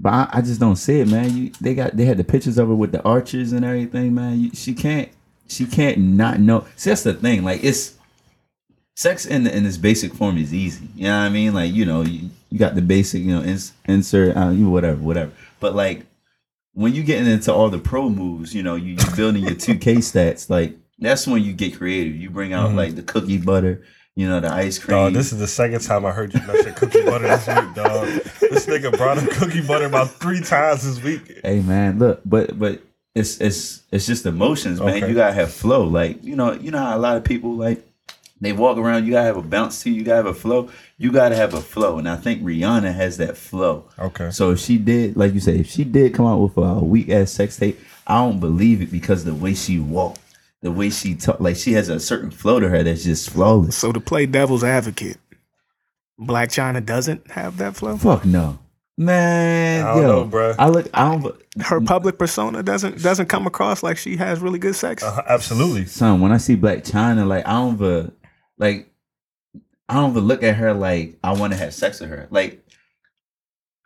But I, I just don't see it, man. You they got they had the pictures of her with the arches and everything, man. You, she can't she can't not know. See, that's the thing. Like it's sex in in its basic form is easy. You know what I mean? Like you know you, you got the basic you know ins, insert uh, you whatever whatever. But like when you getting into all the pro moves, you know you you building your two K stats. Like that's when you get creative. You bring out like the cookie butter, you know the ice cream. Dog, this is the second time I heard you mention cookie butter this week, dog. This nigga brought up cookie butter about three times this week. Hey man, look, but but it's it's it's just emotions, man. Okay. You gotta have flow. Like you know, you know how a lot of people like they walk around. You gotta have a bounce to you. You gotta have a flow. You gotta have a flow, and I think Rihanna has that flow. Okay. So if she did, like you said, if she did come out with a weak ass sex tape, I don't believe it because the way she walked, the way she talk, like she has a certain flow to her that's just flawless. So to play devil's advocate, Blac Chyna doesn't have that flow. Fuck no, man. I don't yo, know, bruh. I look. I don't. Her public persona doesn't doesn't come across like she has really good sex. Uh, absolutely. son, when I see Blac Chyna, like I don't even like I don't even look at her like I want to have sex with her. Like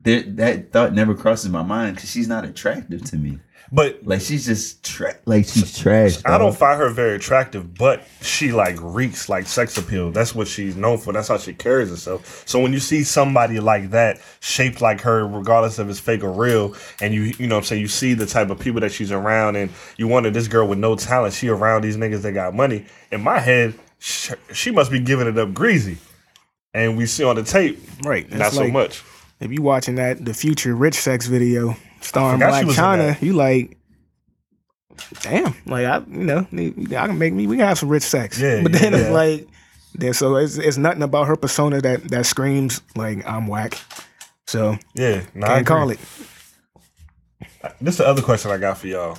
there, that thought never crosses my mind because she's not attractive to me. But Like she's just tra- like she's trash. I don't find her very attractive, but she like reeks like sex appeal. That's what she's known for. That's how she carries herself. So when you see somebody like that, shaped like her, regardless of it's fake or real, and you you know what I'm saying, you see the type of people that she's around, and you wonder this girl with no talent, she around these niggas that got money. In my head, sh- she must be giving it up greasy. And we see on the tape, Right. not It's so like, much. If you watching that the future rich sex video starring Blac Chyna, you like, damn, like I you know I can make me we can have some rich sex. Yeah, but then yeah. it's like, there so it's it's nothing about her persona that that screams like I'm whack. So Yeah, I can't call it. Uh, this is the other question I got for y'all.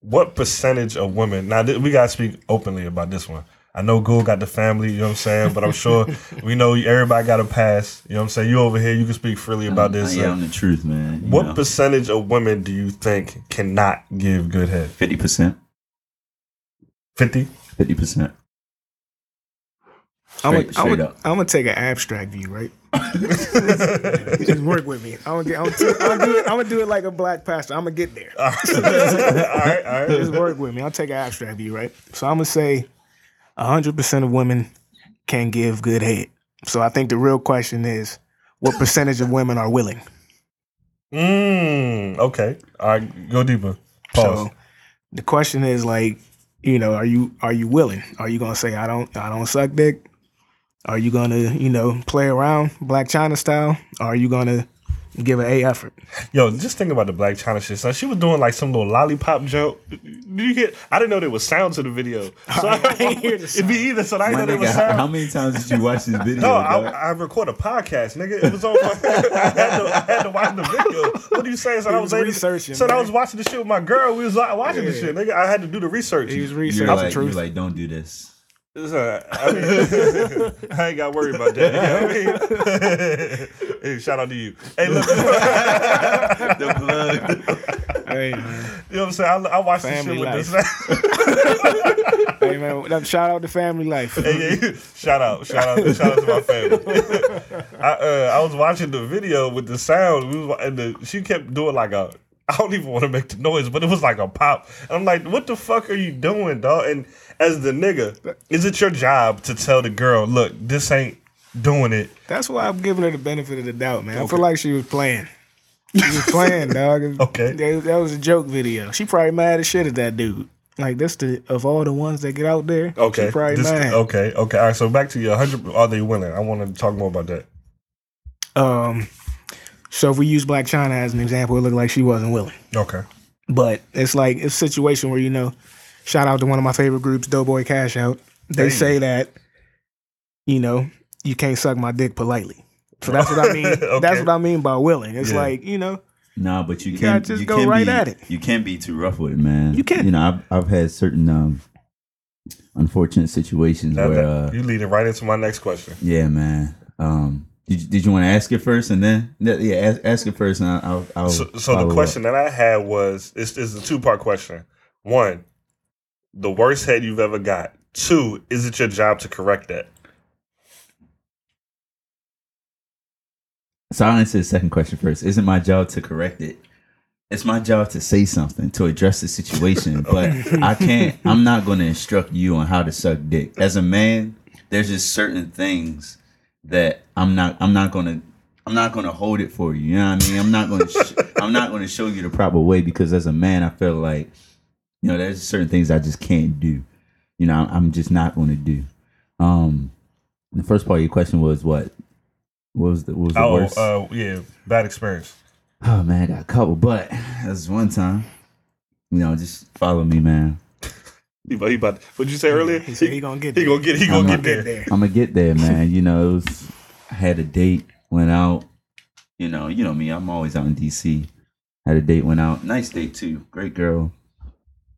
What percentage of women? Now we gotta speak openly about this one. I know Gould got the family, you know what I'm saying, but I'm sure we know everybody got a pass. You know what I'm saying? You over here, you can speak freely about this. Yeah, Uh, I'm the truth, man. You what know. percentage of women do you think cannot give good head? Fifty percent. Fifty. Fifty percent. I'm Straight, gonna I'm gonna take an abstract view, right? Just work with me. I'm gonna get. I'm gonna, I'm gonna do it. I'm gonna do it like a black pastor. I'm gonna get there. all right, all right. Just work with me. I'll take an abstract view, right? So I'm gonna say hundred percent of women can give good head. So I think the real question is, what percentage of women are willing? Mm, okay. All right, go deeper. Pause. So the question is like, you know, are you are you willing? Are you gonna say I don't I don't suck dick? Are you gonna you know play around Blac Chyna style? Are you gonna give an A effort? Yo, just think about the Blac Chyna shit. So she was doing like some little lollipop joke. Did you hear? I didn't know there was sound to the video. So I, didn't hear the It'd be either. So I didn't My know there was how, sound. how many times did you watch this video? No. I, I record a podcast, nigga. It was on. I, had to, I had to watch the video. What do you say? So I was, was able- researching, So I was watching the shit with my girl. We was like, watching the shit, nigga. I had to do the research. He was you're researching like, the you're like, don't do this. It's, uh, I, mean, I ain't got to worry about that. You know what I mean? Hey, shout out to you. Hey, look. The blood. hey man, You know what I'm saying? I, I watched Family this shit life. with this. hey man, that- shout out to family life. Hey, yeah, shout out, shout out, shout out to my family. I uh, I was watching the video with the sound, we was, and the, she kept doing like a. I don't even want to make the noise, but it was like a pop. I'm like, what the fuck are you doing, dog? And as the nigga, is it your job to tell the girl, look, this ain't doing it? That's why I'm giving her the benefit of the doubt, man. I feel like she was playing. She was playing, dog. Okay. that, that was a joke video. She probably mad as shit at that dude. Like this, the of all the ones that get out there, Okay, she probably This- mad. okay, okay. All right, so back to your hundred. Are they willing? I want to talk more about that. Um, so if we use Blac Chyna as an example, it looked like she wasn't willing. Okay. But it's like it's a situation where you know, shout out to one of my favorite groups, Doughboyz Cashout. They Hey. say that, you know, you can't suck my dick politely. So that's what I mean. Okay. That's what I mean by willing. It's Yeah. like you know, Nah, but you, You can't just you go can't right be, at it. You can't be too rough with it, man. You can't. You know, I've I've had certain um unfortunate situations That- where that- uh, you leading right into my next question. yeah, man. Um, did you, did you want to ask it first and then yeah, ask, ask it first and I'll. I'll, I'll So, so follow the up. question that I had was: it's, it's a two part question. One, the worst head you've ever got. Two, is it your job to correct that? So I'll answer the second question first. Isn't my job to correct it? It's my job to say something to address the situation, but I can't. I'm not going to instruct you on how to suck dick. As a man, there's just certain things that I'm not. I'm not going to. I'm not going to hold it for you. You know what I mean? I'm not going to. Sh- I'm not going to show you the proper way because as a man, I feel like, you know, there's certain things I just can't do. You know, I'm just not going to do. Um, the first part of your question was what? What was the what was the Oh, worst? uh, yeah, bad experience. Oh man, I got a couple, but that's one time. you know, just follow me, man. He, about- he about. What'd you say earlier? He said he gonna get He there. gonna get. He gonna I'm get not there. there. I'm gonna get there, man. You know, it was, I had a date, went out. You know, you know me. I'm always out in DC. Had a date, went out. Nice date too. Great girl.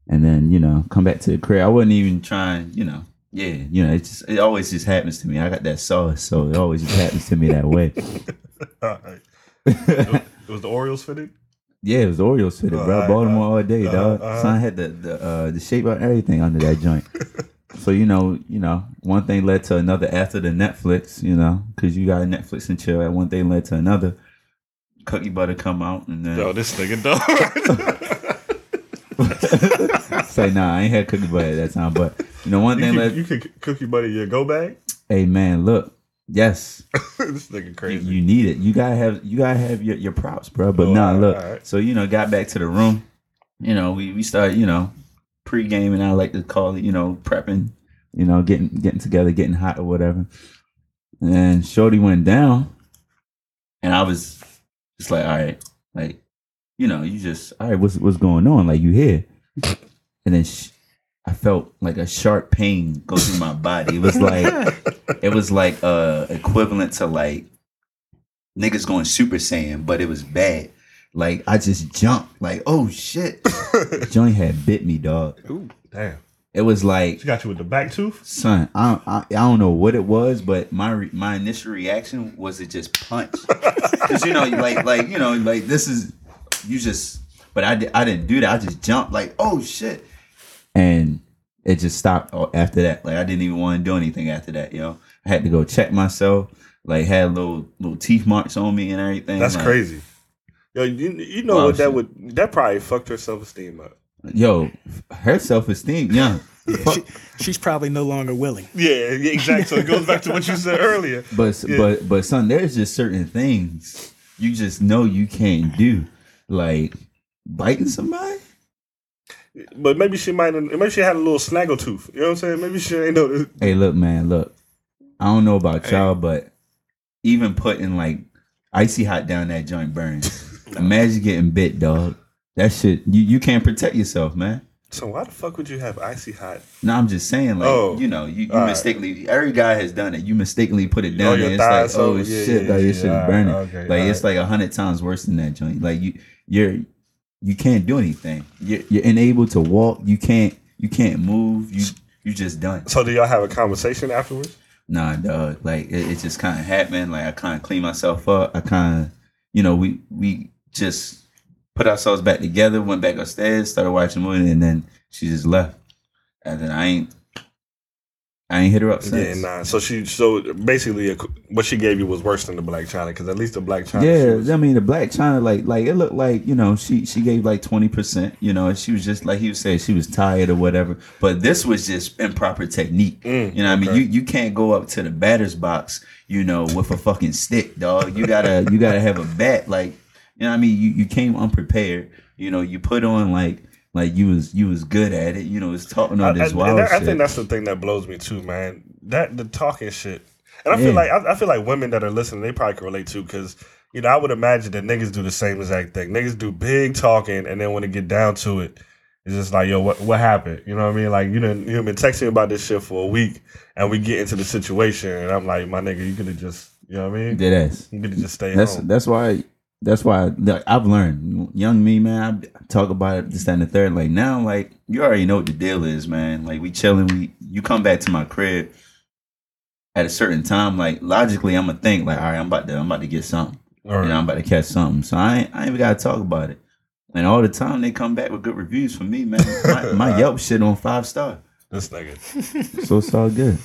And then you know, come back to the crib. I wasn't even trying. You know, yeah. You know, it just it always just happens to me. I got that sauce, so it always just happens to me that way. All right. it was the Orioles fitted. Yeah, it was Orioles fitted, bro. Baltimore all day, uh, dog. uh-huh. Son had the the uh, the shape of everything under that joint. so you know, you know, one thing led to another after the Netflix, you know, because you got a Netflix and chill. One thing led to another. Cookie butter come out, and then Yo, this nigga dog. say, nah, I ain't had cookie butter at that time. But you know, one you, thing led. you can cookie buddy your go bag. hey man, look, yes, this nigga crazy. you need it. You gotta have you gotta have your, your props, bro. But Oh, nah, alright, look. alright. So you know, got back to the room. You know, we we started. You know, pre gaming. I like to call it. You know, prepping. You know, getting getting together, getting hot or whatever. And Shorty went down, and I was just like, all right, like, you know, you just all right. What's what's going on? Like you here? And then. Sh- I felt like a sharp pain go through my body. It was like it was like uh equivalent to like niggas going super saiyan, but it was bad. Like I just jumped, like oh shit, joint had bit me, dog. Ooh, damn. It was like She got you with the back tooth. son, I don't, I, I don't know what it was, but my re- my initial reaction was to just punch, because you know, like like you know, like this is you just, but I I didn't do that. I just jumped, like oh shit, and it just stopped after that. Like I didn't even want to do anything after that. You know, I had to go check myself. Like had little little teeth marks on me and everything. That's like, crazy. Yo, you, you know Wow, what that shit. would that probably fucked her self esteem up. Yo, her self esteem, yeah. Yeah, she, she's probably no longer willing. Yeah, yeah, exactly. So it goes back to what you said earlier. But Yeah. but but son, there's just certain things you just know you can't do, like biting somebody. But maybe she might have, maybe she had a little snaggle tooth. You know what I'm saying? Maybe she ain't know. Hey, look, man, look. I don't know about y'all, but even putting like icy hot down that joint burns. Imagine getting bit, dog. That shit, you you can't protect yourself, man. So why the fuck would you have icy hot? No, I'm just saying, like, Oh, you know, you, you all right. mistakenly, every guy has done it. You mistakenly put it down your there. It's like, oh yeah, shit, yeah, like yeah, this shit yeah, is burning. right, okay, like it's like a hundred times worse than that joint. Like you, you're, you can't do anything. You're, you're unable to walk. You can't, you can't move. You, you just done. So do y'all have a conversation afterwards? Nah, dog. Like it, it just kind of happened. Like I kind of cleaned myself up. I kind of, you know, we we just put ourselves back together. Went back upstairs, started watching a movie, and then she just left. And then I ain't, I ain't hit her up Yeah, nah. So she, so basically, what she gave you was worse than the Blac Chyna because at least the Blac Chyna. Yeah, was- I mean the Blac Chyna, like like it looked like you know she she gave like twenty percent, you know, and she was just like he was saying she was tired or whatever. But this was just improper technique. Mm, you know, what I mean, you you can't go up to the batter's box, you know, with a fucking stick, dog. You gotta you gotta have a bat, like you know, what I mean, you you came unprepared. You know, you put on like like you was you was good at it. You know, it's talking all this I- wild that- I think that's the thing that blows me too, man. That the talking shit, and I feel like I, I feel like women that are listening, they probably can relate too, because you know I would imagine that niggas do the same exact thing. Niggas do big talking, and then when it get down to it, it's just like, yo, what what happened? You know what I mean? Like you done you've been texting about this shit for a week, and we get into the situation, and I'm like, my nigga, you could have just, you know what I mean? Dead ass. You could have just stayed That's home. that's why that's why like, I've learned. Young me, man, I talk about it this that, and the third. Like now, like you already know what the deal is, man. Like we chilling. We you come back to my crib at a certain time. Like logically, I'm gonna think like, all right, I'm about to I'm about to get something. All right. You know, I'm about to catch something. So I ain't, I ain't even gotta talk about it. And all the time they come back with good reviews for me, man. My, my Yelp shit on five star. this nigga. So it's all good.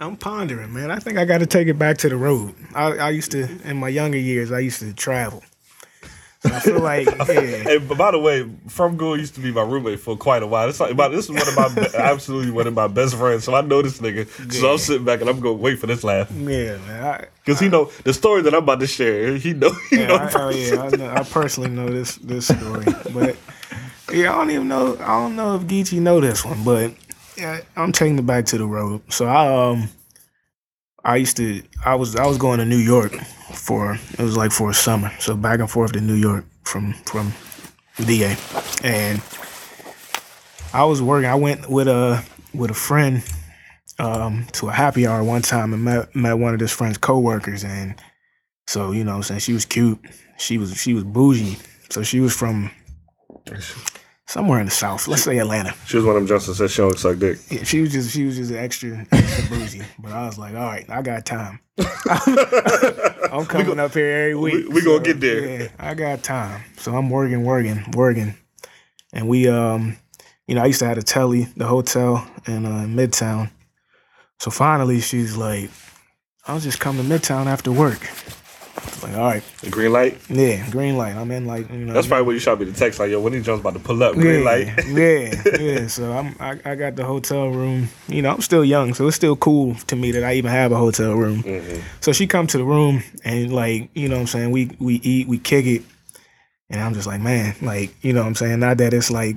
I'm pondering, man. I think I got to take it back to the road. I, I used to, in my younger years, I used to travel. I feel like, yeah, Hey, by the way, From Gould used to be my roommate for quite a while. It's like this is one of my absolutely one of my best friends. So I know this nigga. So I'm sitting back and I'm going to wait for this laugh yeah, man. Because he know the story that I'm about to share. He know. He yeah, know I, oh yeah, I, know, I personally know this this story, but yeah, I don't even know. I don't know if Geechee know this one, but yeah, I'm taking it back to the road. So I um, I used to, I was I was going to New York for it was like for a summer, so back and forth to New York from from DA, and I was working. I went with a with a friend um, to a happy hour one time and met met one of this friend's coworkers, and so you know, I'm saying she was cute. She was she was bougie, so she was from somewhere in the south. Let's say Atlanta. She was one of them Justin said she don't suck dick. Yeah, she was just she was just extra extra bougie. But I was like, all right, I got time. I'm coming up here every week. we gonna get there. Yeah, I got time. So I'm working, working, working. And we um, you know, I used to have a telly, the hotel in uh, Midtown. So finally she's like, I'll just come to Midtown after work. Like, all right, The green light. yeah, green light. I'm in like, you know. That's probably what you shot me the text like, yo, when these Jones about to pull up, green yeah, light. yeah, yeah. So I'm I, I got the hotel room. You know, I'm still young, so it's still cool to me that I even have a hotel room. Mm-hmm. So she come to the room and like, you know what I'm saying, we we eat, we kick it. And I'm just like, man, like, you know what I'm saying? Not that it's like,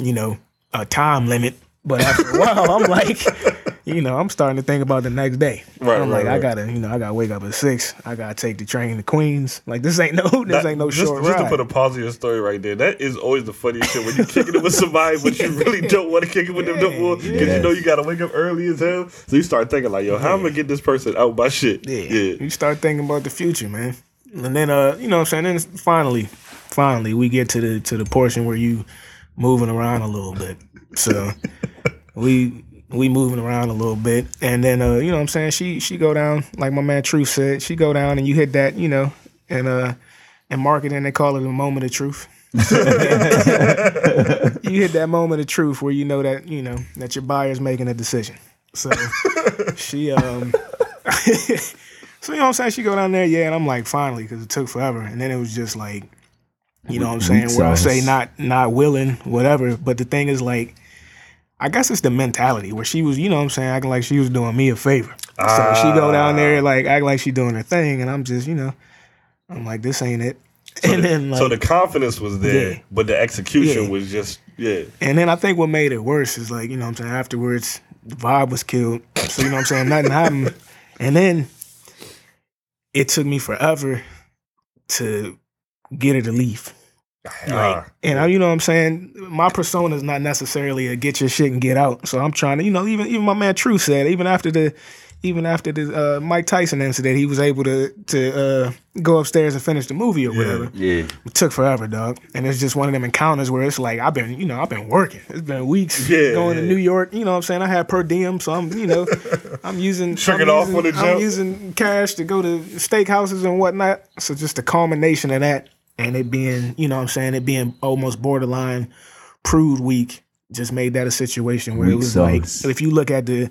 you know, a time limit, but after a while I'm like, you know, I'm starting to think about the next day. Right, I'm right, like, I gotta, you know, I gotta wake up at six. I gotta take the train to Queens. Like this ain't no this That- ain't no just, short just ride. to put a pause in your story right there. That is always the funniest shit when you're kicking it with somebody, but you really don't want to kick it with them no more because you know you gotta wake up early as hell. So you start thinking like, yo, how am I gonna get this person out my shit? Yeah. yeah. You start thinking about the future, man. And then uh, you know what I'm saying? Then finally, finally we get to the to the portion where you moving around a little bit. So we we moving around a little bit. And then uh, you know what I'm saying, she she go down, like my man Truth said, she go down and you hit that, you know, and uh in marketing they call it a moment of truth. you hit that moment of truth where you know that, you know, that your buyer's making a decision. So she um So you know what I'm saying? She go down there, yeah, and I'm like, finally, because it took forever. And then it was just like, you know what I'm saying? Where I say not not willing, whatever. But the thing is like, I guess it's the mentality where she was, you know what I'm saying, acting like she was doing me a favor. so she go down ah. there like act like she doing her thing, and I'm just, you know, I'm like, this ain't it. and then like so the confidence was there, Yeah. but the execution Yeah. was just yeah. And then I think what made it worse is like, you know what I'm saying, afterwards, the vibe was killed. So, you know what I'm saying, nothing happened. And then it took me forever to get her to leave. Like, and I, you know what I'm saying, my persona is not necessarily a get your shit and get out. So I'm trying to, you know, even even my man True said, even after the even after the uh, Mike Tyson incident, he was able to to uh, go upstairs and finish the movie or whatever. Yeah. It took forever, dog. And it's just one of them encounters where it's like I've been, you know, I've been working. It's been weeks Yeah, going to. New York. You know what I'm saying? I had per diem, so I'm, you know, I'm using I'm off using, on the I'm using cash to go to steakhouses and whatnot. So just the culmination of that and it being, you know what I'm saying, it being almost borderline prude week just made that a situation where it was sauce. like if you look at the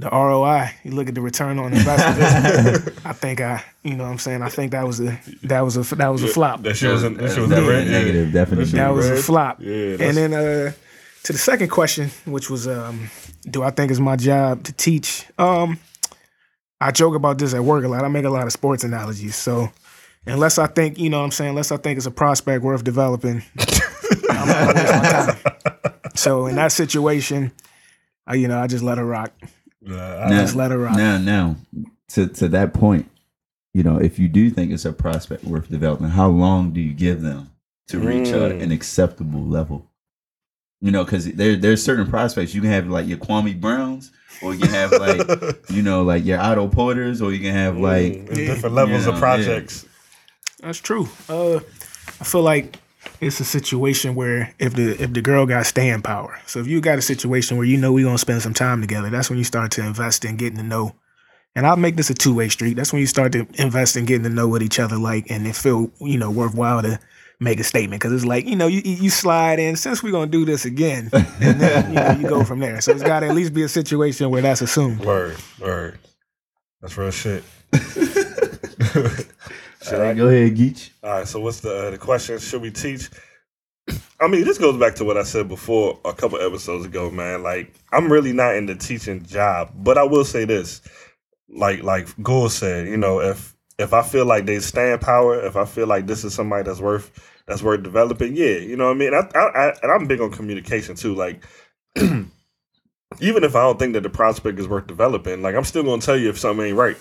the ROI, you look at the return on investment. I think I, you know, what I'm saying, I think that was a that was a that was a flop. that shit was in, that shit was Definitely red. yeah. negative, definitely. That was a flop. Yeah, and then uh, to the second question, which was, um, do I think it's my job to teach? Um, I joke about this at work a lot. I make a lot of sports analogies. So unless I think, you know what I'm saying, unless I think it's a prospect worth developing, I'm gonna waste my time. So in that situation, I, you know, I just let her rock. Nah, I just let her rock. Now, now, to to that point, you know, if you do think it's a prospect worth developing, how long do you give them to reach uh, Mm. an acceptable level? You know, because there there's certain prospects you can have like your Kwame Browns, or you can have like you know like your Otto Porters, or you can have like Mm, different levels you of know, projects. That's true. Uh, I feel like it's a situation where if the if the girl got staying power, so if you got a situation where you know we're gonna spend some time together, that's when you start to invest in getting to know. And I'll make this a two way street. That's when you start to invest in getting to know what each other like, and it feel you know worthwhile to make a statement because it's like you know you you slide in since we're gonna do this again, and then you know you go from there. So it's got to at least be a situation where that's assumed. Word, word. That's real shit. All right, go ahead, Geach. All right, so what's the uh, the question? Should we teach? I mean, this goes back to what I said before a couple episodes ago, man. Like, I'm really not in the teaching job, but I will say this: like, like Gould said, you know, if if I feel like they stand power, if I feel like this is somebody that's worth that's worth developing, yeah, you know what I mean. I, I, I and I'm big on communication too. Like, even if I don't think that the prospect is worth developing, like I'm still gonna tell you if something ain't right.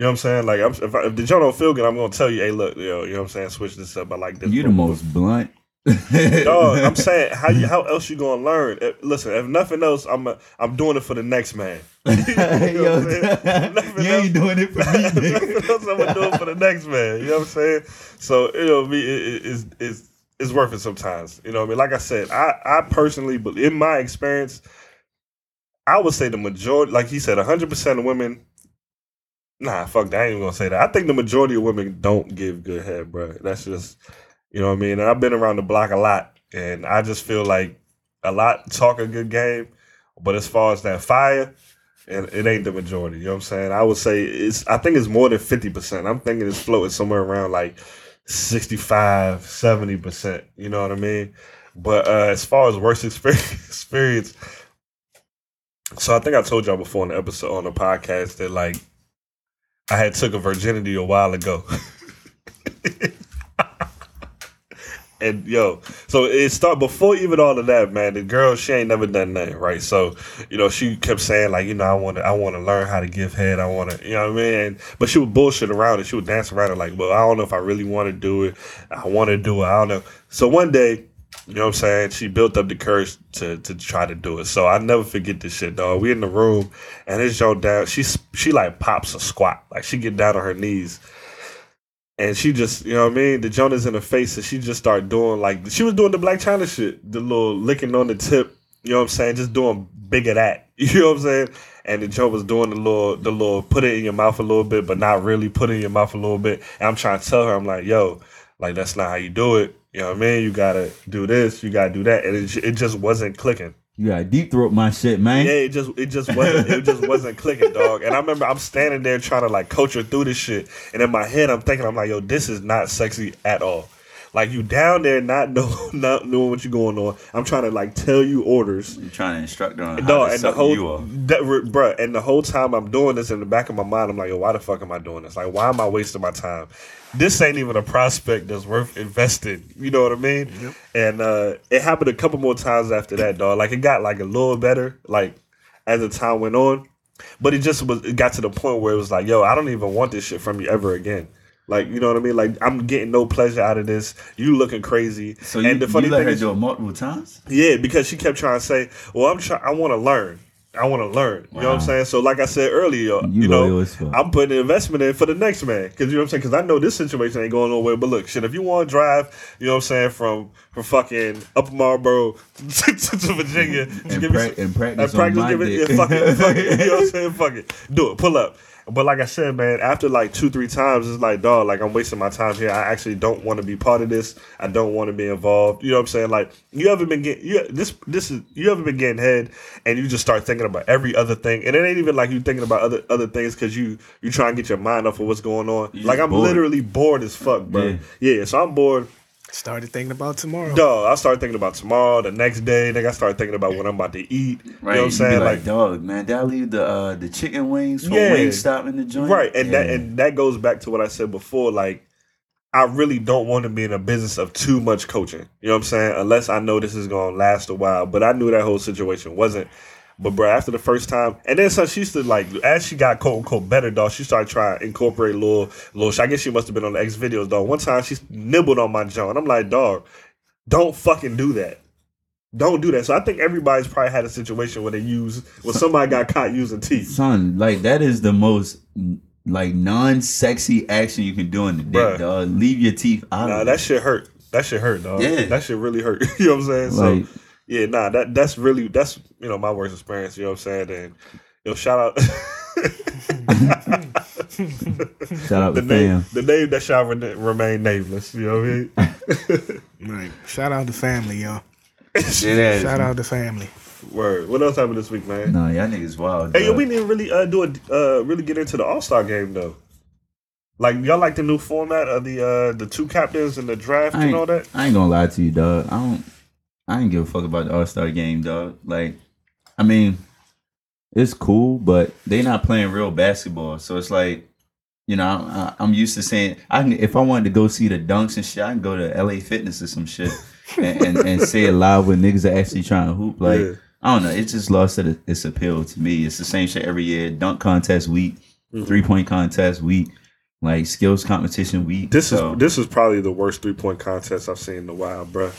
You know what I'm saying? Like, I'm, if, I, if the joint don't feel good, I'm gonna tell you, hey, look, yo, you know what I'm saying? Switch this up. I like this. You the most blunt Dog, I'm saying how you how else you gonna learn? If- listen, if nothing else, I'm a, I'm doing it for the next man. Yo, I'm saying? Nothing you ain't doing it for me. Nothing else I'm gonna do it for the next man. You know what I'm saying? So you know, me it, it's it's it's worth it sometimes. You know what I mean? Like I said, I I personally, but in my experience, I would say the majority, like he said, 100 percent of women. Nah, fuck that. I ain't even gonna say that. I think the majority of women don't give good head, bro. That's just, you know what I mean. And I've been around the block a lot, and I just feel like a lot talk a good game, but as far as that fire, it, it ain't the majority. You know what I'm saying? I would say it's. I think it's more than 50 percent. I'm thinking it's floating somewhere around like 65, 70 percent. You know what I mean? But uh, as far as worst experience, experience, so I think I told y'all before in the episode on the podcast that like I had took a virginity a while ago. and yo, so it start before even all of that, man. The girl, she ain't never done nothing, right? So, you know, she kept saying like, you know, I want to, I want to learn how to give head. I want to, you know what I mean? But she would bullshit around it. She would dance around it like, well, I don't know if I really want to do it. I want to do it. I don't know. So one day, you know what I'm saying? She built up the courage to to try to do it. So I never forget this shit, dog. We in the room and it's yo down. She she like pops a squat, like she get down on her knees, and she just you know what I mean. The Jonah's in her face, and she just started doing like she was doing the Blac Chyna shit, the little licking on the tip. You know what I'm saying? Just doing big of that. You know what I'm saying? And the Joe was doing the little the little put it in your mouth a little bit, but not really put it in your mouth a little bit. And I'm trying to tell her, I'm like, yo, like that's not how you do it. You know what I mean? You gotta do this, you gotta do that, and it, it just wasn't clicking. You gotta deep throat my shit, man. Yeah, it just it just wasn't it just wasn't clicking, dog. And I remember I'm standing there trying to like coach her through this shit, and in my head I'm thinking I'm like, yo, this is not sexy at all. Like you down there not know not knowing what you're going on. I'm trying to like tell you orders. You're trying to instruct her on how No, to and the whole, you off. that, bruh, and the whole time I'm doing this in the back of my mind, I'm like, yo, why the fuck am I doing this? Like, why am I wasting my time? This ain't even a prospect that's worth investing. You know what I mean? And uh, it happened a couple more times after that, dog. Like, it got like a little better, like as the time went on, but it just was. It got to the point where it was like, yo, I don't even want this shit from you ever again. Like, you know what I mean? Like, I'm getting no pleasure out of this. You looking crazy. So you, and the funny you let thing her is, do it multiple times? yeah, because she kept trying to say, "Well, I'm trying. I want to learn. I want to learn." You know what I'm saying? So, like I said earlier, you, You know, loyal as fuck. I'm putting an investment in for the next man because you know what I'm saying. Because I know this situation ain't going nowhere. But look, shit, if you want to drive, you know what I'm saying, from from fucking Upper Marlboro to, to, to Virginia, And, give me and practice, and practice, on my give it, yeah, fuck it, fuck it. You know what I'm saying? Fuck it, do it, pull up. But like I said, man, after like two, three times, it's like, dog, like I'm wasting my time here. I actually don't want to be part of this. I don't want to be involved. You know what I'm saying? Like, you haven't been getting you this this is you haven't been getting head and you just start thinking about every other thing, and it ain't even like you thinking about other other things because you you try and get your mind off of what's going on. You Like I'm bored. literally bored as fuck, bro. Yeah. Yeah, so I'm bored. Started thinking about tomorrow. Dog, I started thinking about tomorrow, the next day. Then I started thinking about what I'm about to eat. Right. You know what I'm saying? like, Like, dog, man, did I leave the uh, the chicken wings from Yeah. Wingstop in the joint? Right, and that and that goes back to what I said before. Like, I really don't want to be in a business of too much coaching. You know what I'm saying? Unless I know this is going to last a while. But I knew that whole situation wasn't. But bro, after the first time, and then so she used to like as she got quote unquote better, dog. She started trying to incorporate little little. I guess she must have been on the X videos, dog. One time she nibbled on my jaw, and I'm like, dog, don't fucking do that. Don't do that. So I think everybody's probably had a situation where they use when somebody got caught using teeth. Son, like that is the most like non-sexy action you can do in the dick, Bruh. dog. Leave your teeth out Nah, that it. shit hurt. That shit hurt, dog. Yeah. That shit really hurt. you know what I'm saying? So Like, yeah, nah, that that's really that's you know my worst experience. You know what I'm saying? And yo, shout out shout out the to name fam. the name that shall re- remain nameless. You know what I mean? Right. Shout out the family, y'all. It is. Shout out the family. Word. What else happened this week, man? Nah, y'all niggas wild. Hey, yo, we didn't really uh, do it. Uh, really get into the All Star game though. Like y'all like the new format of the uh, the two captains and the draft I and all that. I ain't gonna lie to you, dog. I don't. I ain't give a fuck about the All Star game, dog. Like, I mean, it's cool, but they not playing real basketball. So it's like, you know, I, I'm used to saying, I can if I wanted to go see the dunks and shit, I can go to LA Fitness or some shit and, and, and say it live when niggas are actually trying to hoop. Like, Yeah. I don't know. It just lost it, its appeal to me. It's the same shit every year. Dunk contest week, mm-hmm. three point contest week. like skills competition week. This so, is this is probably the worst three point contest I've seen in a while, bruh.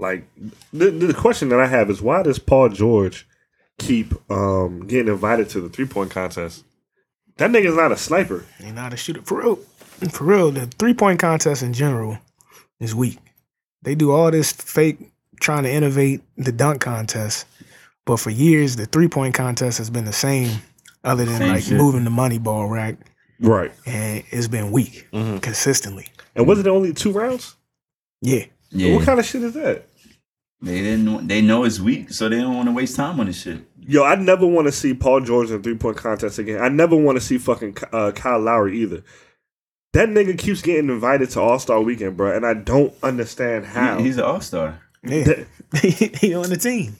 Like the, the question that I have is why does Paul George keep um, getting invited to the three point contest? That nigga's not a sniper. They not a shooter for real. For real, the three point contest in general is weak. They do all this fake trying to innovate the dunk contest, but for years the three point contest has been the same, other than Same like shit. moving the money ball rack, Right. and it's been weak Mm-hmm. consistently. And was it only two rounds? Yeah, yeah, What kind of shit is that? They didn't. want- They know it's weak, so they don't want to waste time on this shit. Yo, I never want to see Paul George in three point contest again. I never want to see fucking uh, Kyle Lowry either. That nigga keeps getting invited to All Star Weekend, bro, and I don't understand how. He- he's an all star. yeah, he on the team.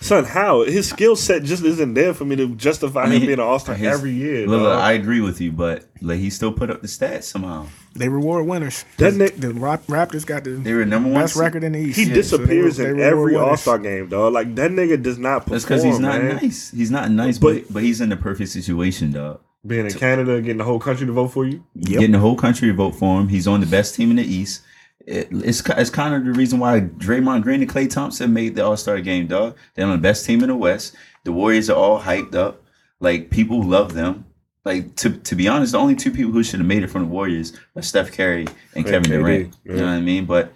Son, how his skill set just isn't there for me to justify I mean, him being an All Star every year. Look, dog. I agree with you, but like he still put up the stats somehow. They reward winners. That the, ni- the Raptors got the They were number one. best seed. record in the East. he Yeah, so disappears they- they in reward every. All Star game, dog. Like that nigga does not perform. That's because he's not man. nice. He's not nice, But- but but he's in the perfect situation, dog. Being in Canada, getting the whole country to vote for you. Getting the whole country to vote for him. He's on the best team in the East. It, it's it's kind of the reason why Draymond Green and Klay Thompson made the All Star game, dog. They're on the best team in the West. The Warriors are all hyped up. Like people love them. Like to to be honest, the only two people who should have made it from the Warriors are Steph Curry and Kevin KD, Durant. You know what I mean? But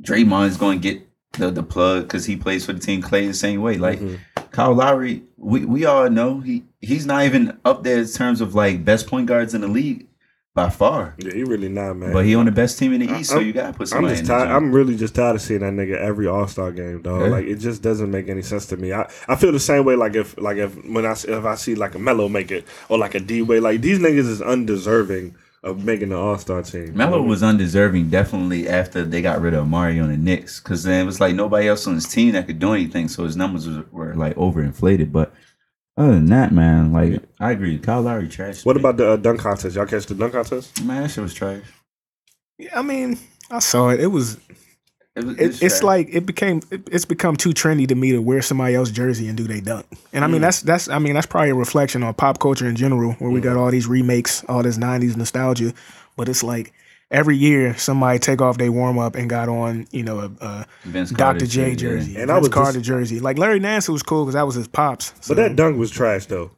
Draymond is going to get the, the plug because he plays for the team. Klay the same way. Like mm-hmm. Kyle Lowry, we, we all know he he's not even up there in terms of like best point guards in the league by far. Yeah, he really not, man. But he on the best team in the East, so I'm- you gotta put I'm just tired. I'm really just tired of seeing that nigga every All Star game, dog. Yeah. Like it just doesn't make any sense to me. I, I feel the same way. Like if like if when I see- if I see like a Melo make it or like a D Way, like these niggas is undeserving of making the All Star team. Melo was undeserving definitely after they got rid of Mario on the Knicks because then it was like nobody else on his team that could do anything, so his numbers were, were like overinflated. But other than that, man, like I agree, Kyle Lowry trash. What man. about the uh, dunk contest? Y'all catch the dunk contest? man? That shit was trash. Yeah, I mean, I saw it. It was. It was, It, it's like it became. It, it's become too trendy to me to wear somebody else's jersey and do they dunk. And I Mm. mean, that's that's. I mean, that's probably a reflection on pop culture in general, where we got all these remakes, all this '90s nostalgia. But it's like every year somebody take off their warm up and got on, you know, a, a Dr. J shit, yeah. jersey, And and I was Carter just- jersey. Like Larry Nance was cool because that was his pops. So But that dunk was trash though.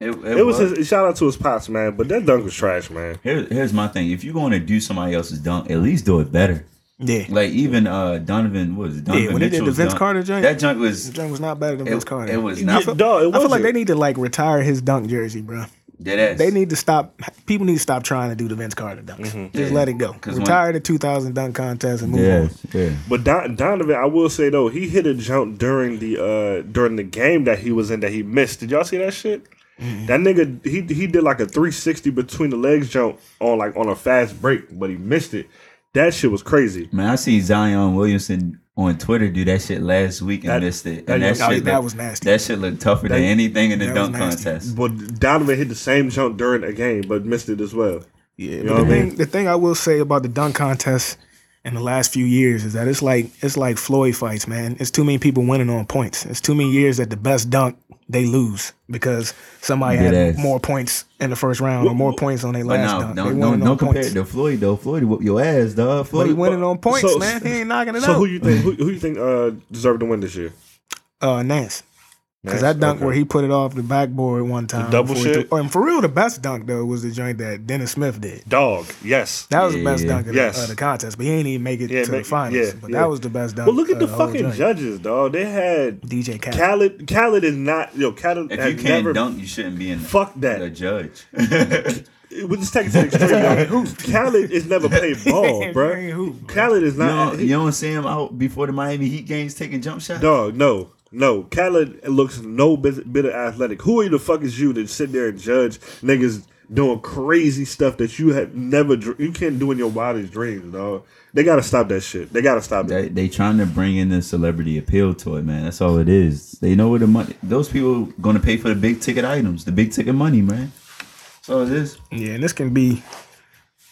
It, It was his shout out to his pops, man. But that dunk was trash, man. Here, here's my thing: if you're going to do somebody else's dunk, at least do it better. yeah, Like even uh Donovan, what was it? Donovan yeah. When he did the Vince dunk, Carter joint, that junk was the joint was not better than it, Vince Carter. it was Yeah, not dog, it I feel like wasn't. they need to like retire his dunk jersey, bro. Dead ass. They need to stop. People need to stop trying to do the Vince Carter dunks. Just Mm-hmm. Yeah. let it go. 'Cause when- Retire the 2000 dunk contest and move yeah, on. yeah. But Don, Donovan, I will say though, he hit a jump during the uh during the game that he was in that he missed. Did y'all see that shit? That nigga, he he did like a 360 between the legs jump on like on a fast break, but he missed it. That shit was crazy. Man, I seen Zion Williamson on Twitter do that shit last week and That- missed it. that- And that, oh, shit that looked- was nasty. That shit looked tougher than anything in the dunk contest. But Donovan hit the same jump during the game, but missed it as well. Yeah, know but what the I mean? thing, the thing I will say about the dunk contest in the last few years is that it's like it's like Floyd fights, man. It's too many people winning on points. It's too many years that the best dunk they lose because somebody Dead had ass. more points in the first round or more points on their last no, dunk. no, they no, winning no on compare it to Floyd though. Floyd whoop your ass, dog. But Floyd he winning on points, So- man. He ain't knocking it So out. who you think who, who you think uh deserved to win this year? uh, Nance. Because that dunk Okay. where he put it off the backboard one time. double shit? threw- and for real, the best dunk though was the joint that Dennis Smith did. Dog, yes. That was the best dunk of, Yes. the, of the contest, but he ain't even make it Yeah, to make- the finals. yeah, but yeah. that was the best dunk. But look at of the whole fucking judges, dog. They had DJ Khaled. Khaled. Khaled is not yo. Khaled If you can't never. dunk, you shouldn't be in Fuck that. the judge. We just take it to the extreme. dog. Khaled is never played ball, He bro. ain't. Khaled is you, not. don't, you don't see him out before the Miami Heat games taking jump shots? Dog, no, no. Khaled looks no bit, bit of athletic. Who the fuck is you to sit there and judge niggas doing crazy stuff that you had never, you can't do in your wildest dreams, dog. They gotta stop that shit. They gotta stop it. They that. they trying to bring in the celebrity appeal to it, man. That's all it is. They know where the money. Those people going to pay for the big ticket items, the big ticket money, man. That's all it is. Yeah, and this can be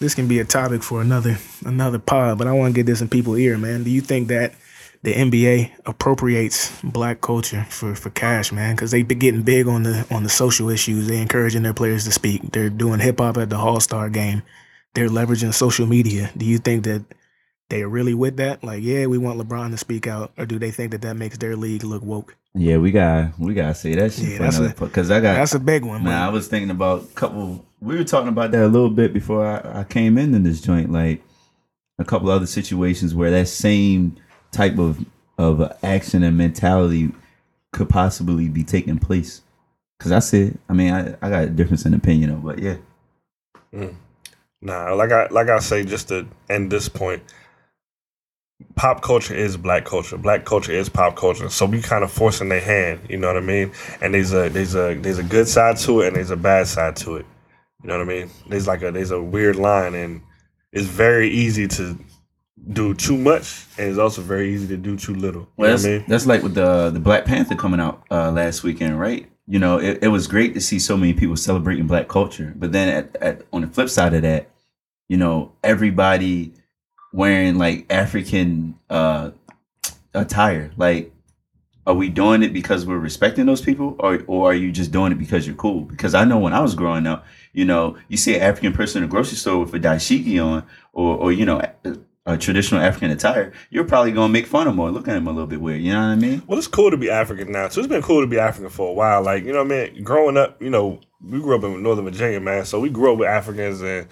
this can be a topic for another another pod, but I want to get this in people's ear, man. Do you think that the NBA appropriates black culture for, for cash, man, because they've been getting big on the on the social issues. They're encouraging their players to speak. They're doing hip hop at the All Star game. They're leveraging social media. Do you think that they're really with that? Like, yeah, we want LeBron to speak out, or do they think that that makes their league look woke? Yeah, we got we gotta say that shit Yeah, for that's because I got That's a big one. Man, I was thinking about a couple. We were talking about that a little bit before I, I came into this joint. Like a couple other situations where that same type of of action and mentality could possibly be taking place. Cause I said, I mean, I, I got a difference in opinion, of, but yeah, mm. Nah, like I like I say, just to end this point, pop culture is black culture. Black culture is pop culture. So we kind of forcing their hand. You know what I mean? And there's a there's a there's a good side to it and there's a bad side to it. You know what I mean? There's like a there's a weird line, and it's very easy to do too much, and it's also very easy to do too little. You Well, know that's, I mean? that's like with the the Black Panther coming out uh, last weekend, right? You know, it, it was great to see so many people celebrating Black culture, but then at, at on the flip side of that, you know, everybody wearing like African uh, attire. Like, are we doing it because we're respecting those people, or or are you just doing it because you're cool? Because I know when I was growing up, you know, you see an African person in a grocery store with a dashiki on, or or you know. A, traditional African attire, you're probably gonna make fun of them or look at them a little bit weird. You know what I mean? Well, it's cool to be African now. So it's been cool to be African for a while. Like, you know what I mean? Growing up, you know, we grew up in Northern Virginia, man. So we grew up with Africans and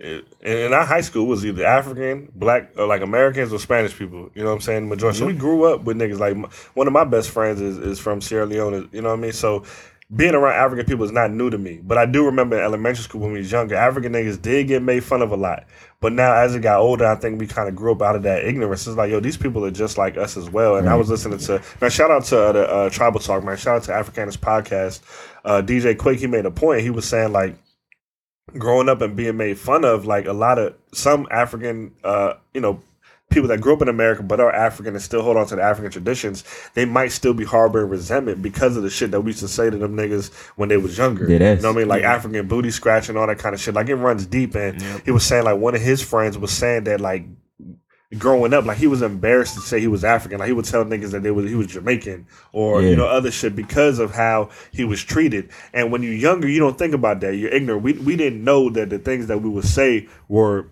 and in our high school it was either African, black, or like Americans or Spanish people. You know what I'm saying? The majority. So we grew up with niggas. Like one of my best friends is, is from Sierra Leone. You know what I mean? So being around African people is not new to me. But I do remember in elementary school when we was younger, African niggas did get made fun of a lot. But now as it got older, I think we kind of grew up out of that ignorance. It's like, yo, these people are just like us as well. And I was listening to man, shout out to uh, the uh, Tribal Talk, man. Shout out to Africanus podcast. Uh, DJ Quake, he made a point. He was saying like growing up and being made fun of, like a lot of some African, uh, you know, people that grew up in America but are African and still hold on to the African traditions, they might still be harboring resentment because of the shit that we used to say to them niggas when they was younger. You know what I mean? Like African booty scratching, all that kind of shit. Like it runs deep. And he was saying like one of his friends was saying that like growing up, like he was embarrassed to say he was African. Like he would tell niggas that they was he was Jamaican or Yeah. you know other shit because of how he was treated. And when you're younger, you don't think about that. You're ignorant. We we didn't know that the things that we would say were,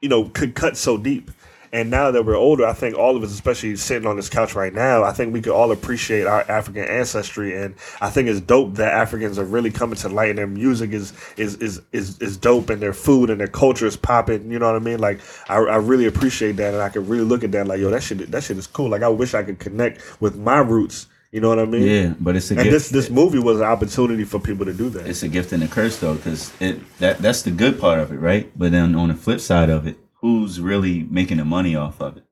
you know, could cut so deep. And now that we're older, I think all of us, especially sitting on this couch right now, I think we could all appreciate our African ancestry, and I think it's dope that Africans are really coming to light, and their music is is is is, is dope, and their food and their culture is popping. You know what I mean? Like I, I really appreciate that, and I can really look at that like, yo, that shit that shit is cool. Like I wish I could connect with my roots. You know what I mean? yeah, but it's a And gift. this this movie was an opportunity for people to do that. it's a gift and a curse though, because it that that's the good part of it, right? But then on the flip side of it, who's really making the money off of it?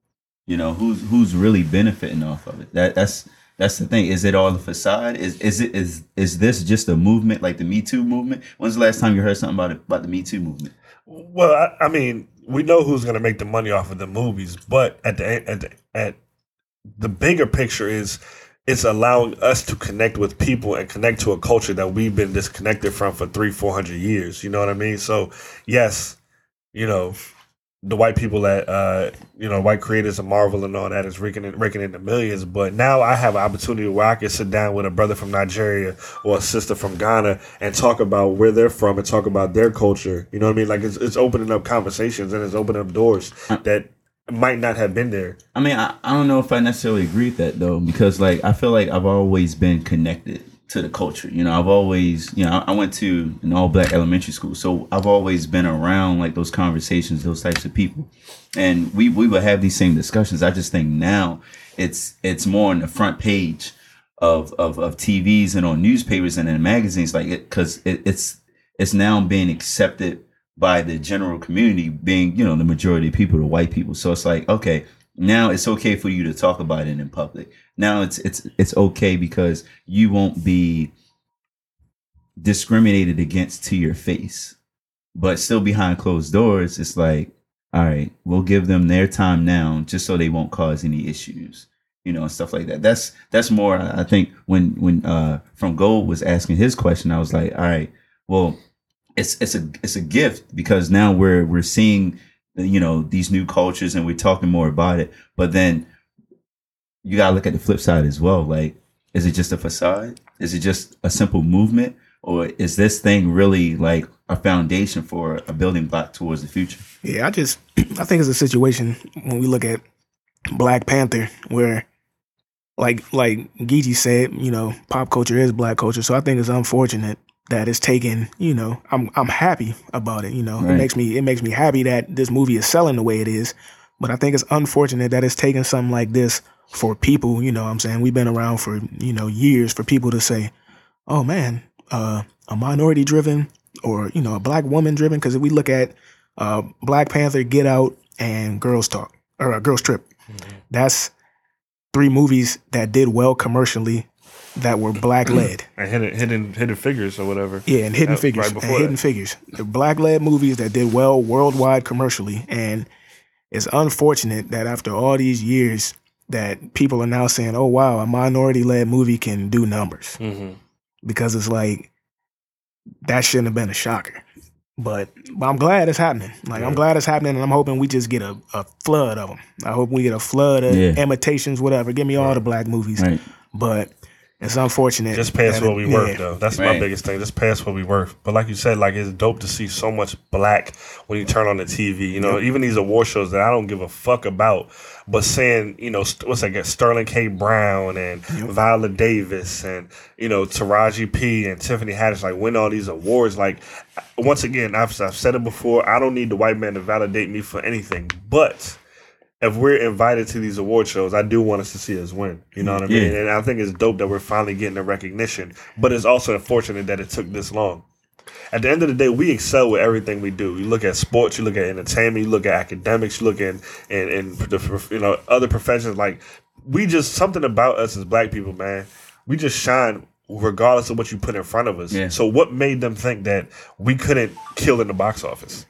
You know, who's who's really benefiting off of it? That that's that's the thing. Is it all a facade? Is is it is is this just a movement like the Me Too movement? When's the last time you heard something about it about the Me Too movement? Well, I, I mean, we know who's going to make the money off of the movies, but at the at the, at the bigger picture is it's allowing us to connect with people and connect to a culture that we've been disconnected from for three, four hundred years. You know what I mean? So, yes, you know, the white people that uh, you know, white creators of Marvel and all that is raking in, raking in the millions. But now I have an opportunity where I can sit down with a brother from Nigeria or a sister from Ghana and talk about where they're from and talk about their culture. You know what I mean? Like it's it's opening up conversations and it's opening up doors that might not have been there. I mean, I, I don't know if I necessarily agree with that though, because like I feel like I've always been connected to the culture. You know, I've always, you know, I went to an all black elementary school, so I've always been around like those conversations, those types of people, and we we would have these same discussions. I just think now it's it's more on the front page of of, of TVs and on newspapers and in magazines, like it because it, it's it's now being accepted by the general community being you know the majority of people the white people so it's like okay now it's okay for you to talk about it in public. Now it's it's it's okay because you won't be discriminated against to your face. But still behind closed doors it's like all right we'll give them their time now just so they won't cause any issues you know and stuff like that. That's that's more i think when when uh from gold was asking his question i was like all right well it's it's a it's a gift because now we're we're seeing you know these new cultures and we're talking more about it but then you gotta look at the flip side as well. Like, is it just a facade? Is it just a simple movement, or is this thing really like a foundation for a building block towards the future? Yeah, I just I think it's a situation when we look at Black Panther where like like Gigi said, you know, pop culture is black culture. So I think it's unfortunate that it's taken, you know, I'm I'm happy about it, you know. It makes me it makes me happy that this movie is selling the way it is. But I think it's unfortunate that it's taken something like this for people, you know I'm saying? We've been around for, you know, years for people to say, Oh man, uh a minority driven or, you know, a black woman driven. Cause if we look at uh Black Panther, Get Out, and Girls Talk or uh, Girls Trip, that's three movies that did well commercially that were black led. And hidden hidden hidden figures or whatever. Yeah, and Hidden That- Figures. right and Hidden that. Figures. The black led movies that did well worldwide commercially. And it's unfortunate that after all these years that people are now saying, oh wow, a minority led movie can do numbers. hmm Because it's like that shouldn't have been a shocker. But, but I'm glad it's happening. Like I'm glad it's happening, and I'm hoping we just get a, a flood of them. I hope we get a flood of Yeah. imitations, whatever. Give me all the black movies. Right. But it's unfortunate. Just pay us what it- we worth, though. That's my biggest thing. Just pay us what we worth. But like you said, like it's dope to see so much black when you turn on the TV. You know, even these award shows that I don't give a fuck about, but saying, you know, st- what's that? Sterling K. Brown and Viola Davis and you know Taraji P. and Tiffany Haddish like win all these awards. Like once again, I've, I've said it before. I don't need the white man to validate me for anything, but if we're invited to these award shows, I do want us to see us win. You know what I mean? Yeah. And I think it's dope that we're finally getting the recognition. But it's also unfortunate that it took this long. At the end of the day, we excel with everything we do. You look at sports, you look at entertainment, you look at academics, you look in and and the, you know other professions. Like we just something about us as black people, man. We just shine regardless of what you put in front of us. Yeah. So what made them think that we couldn't kill in the box office?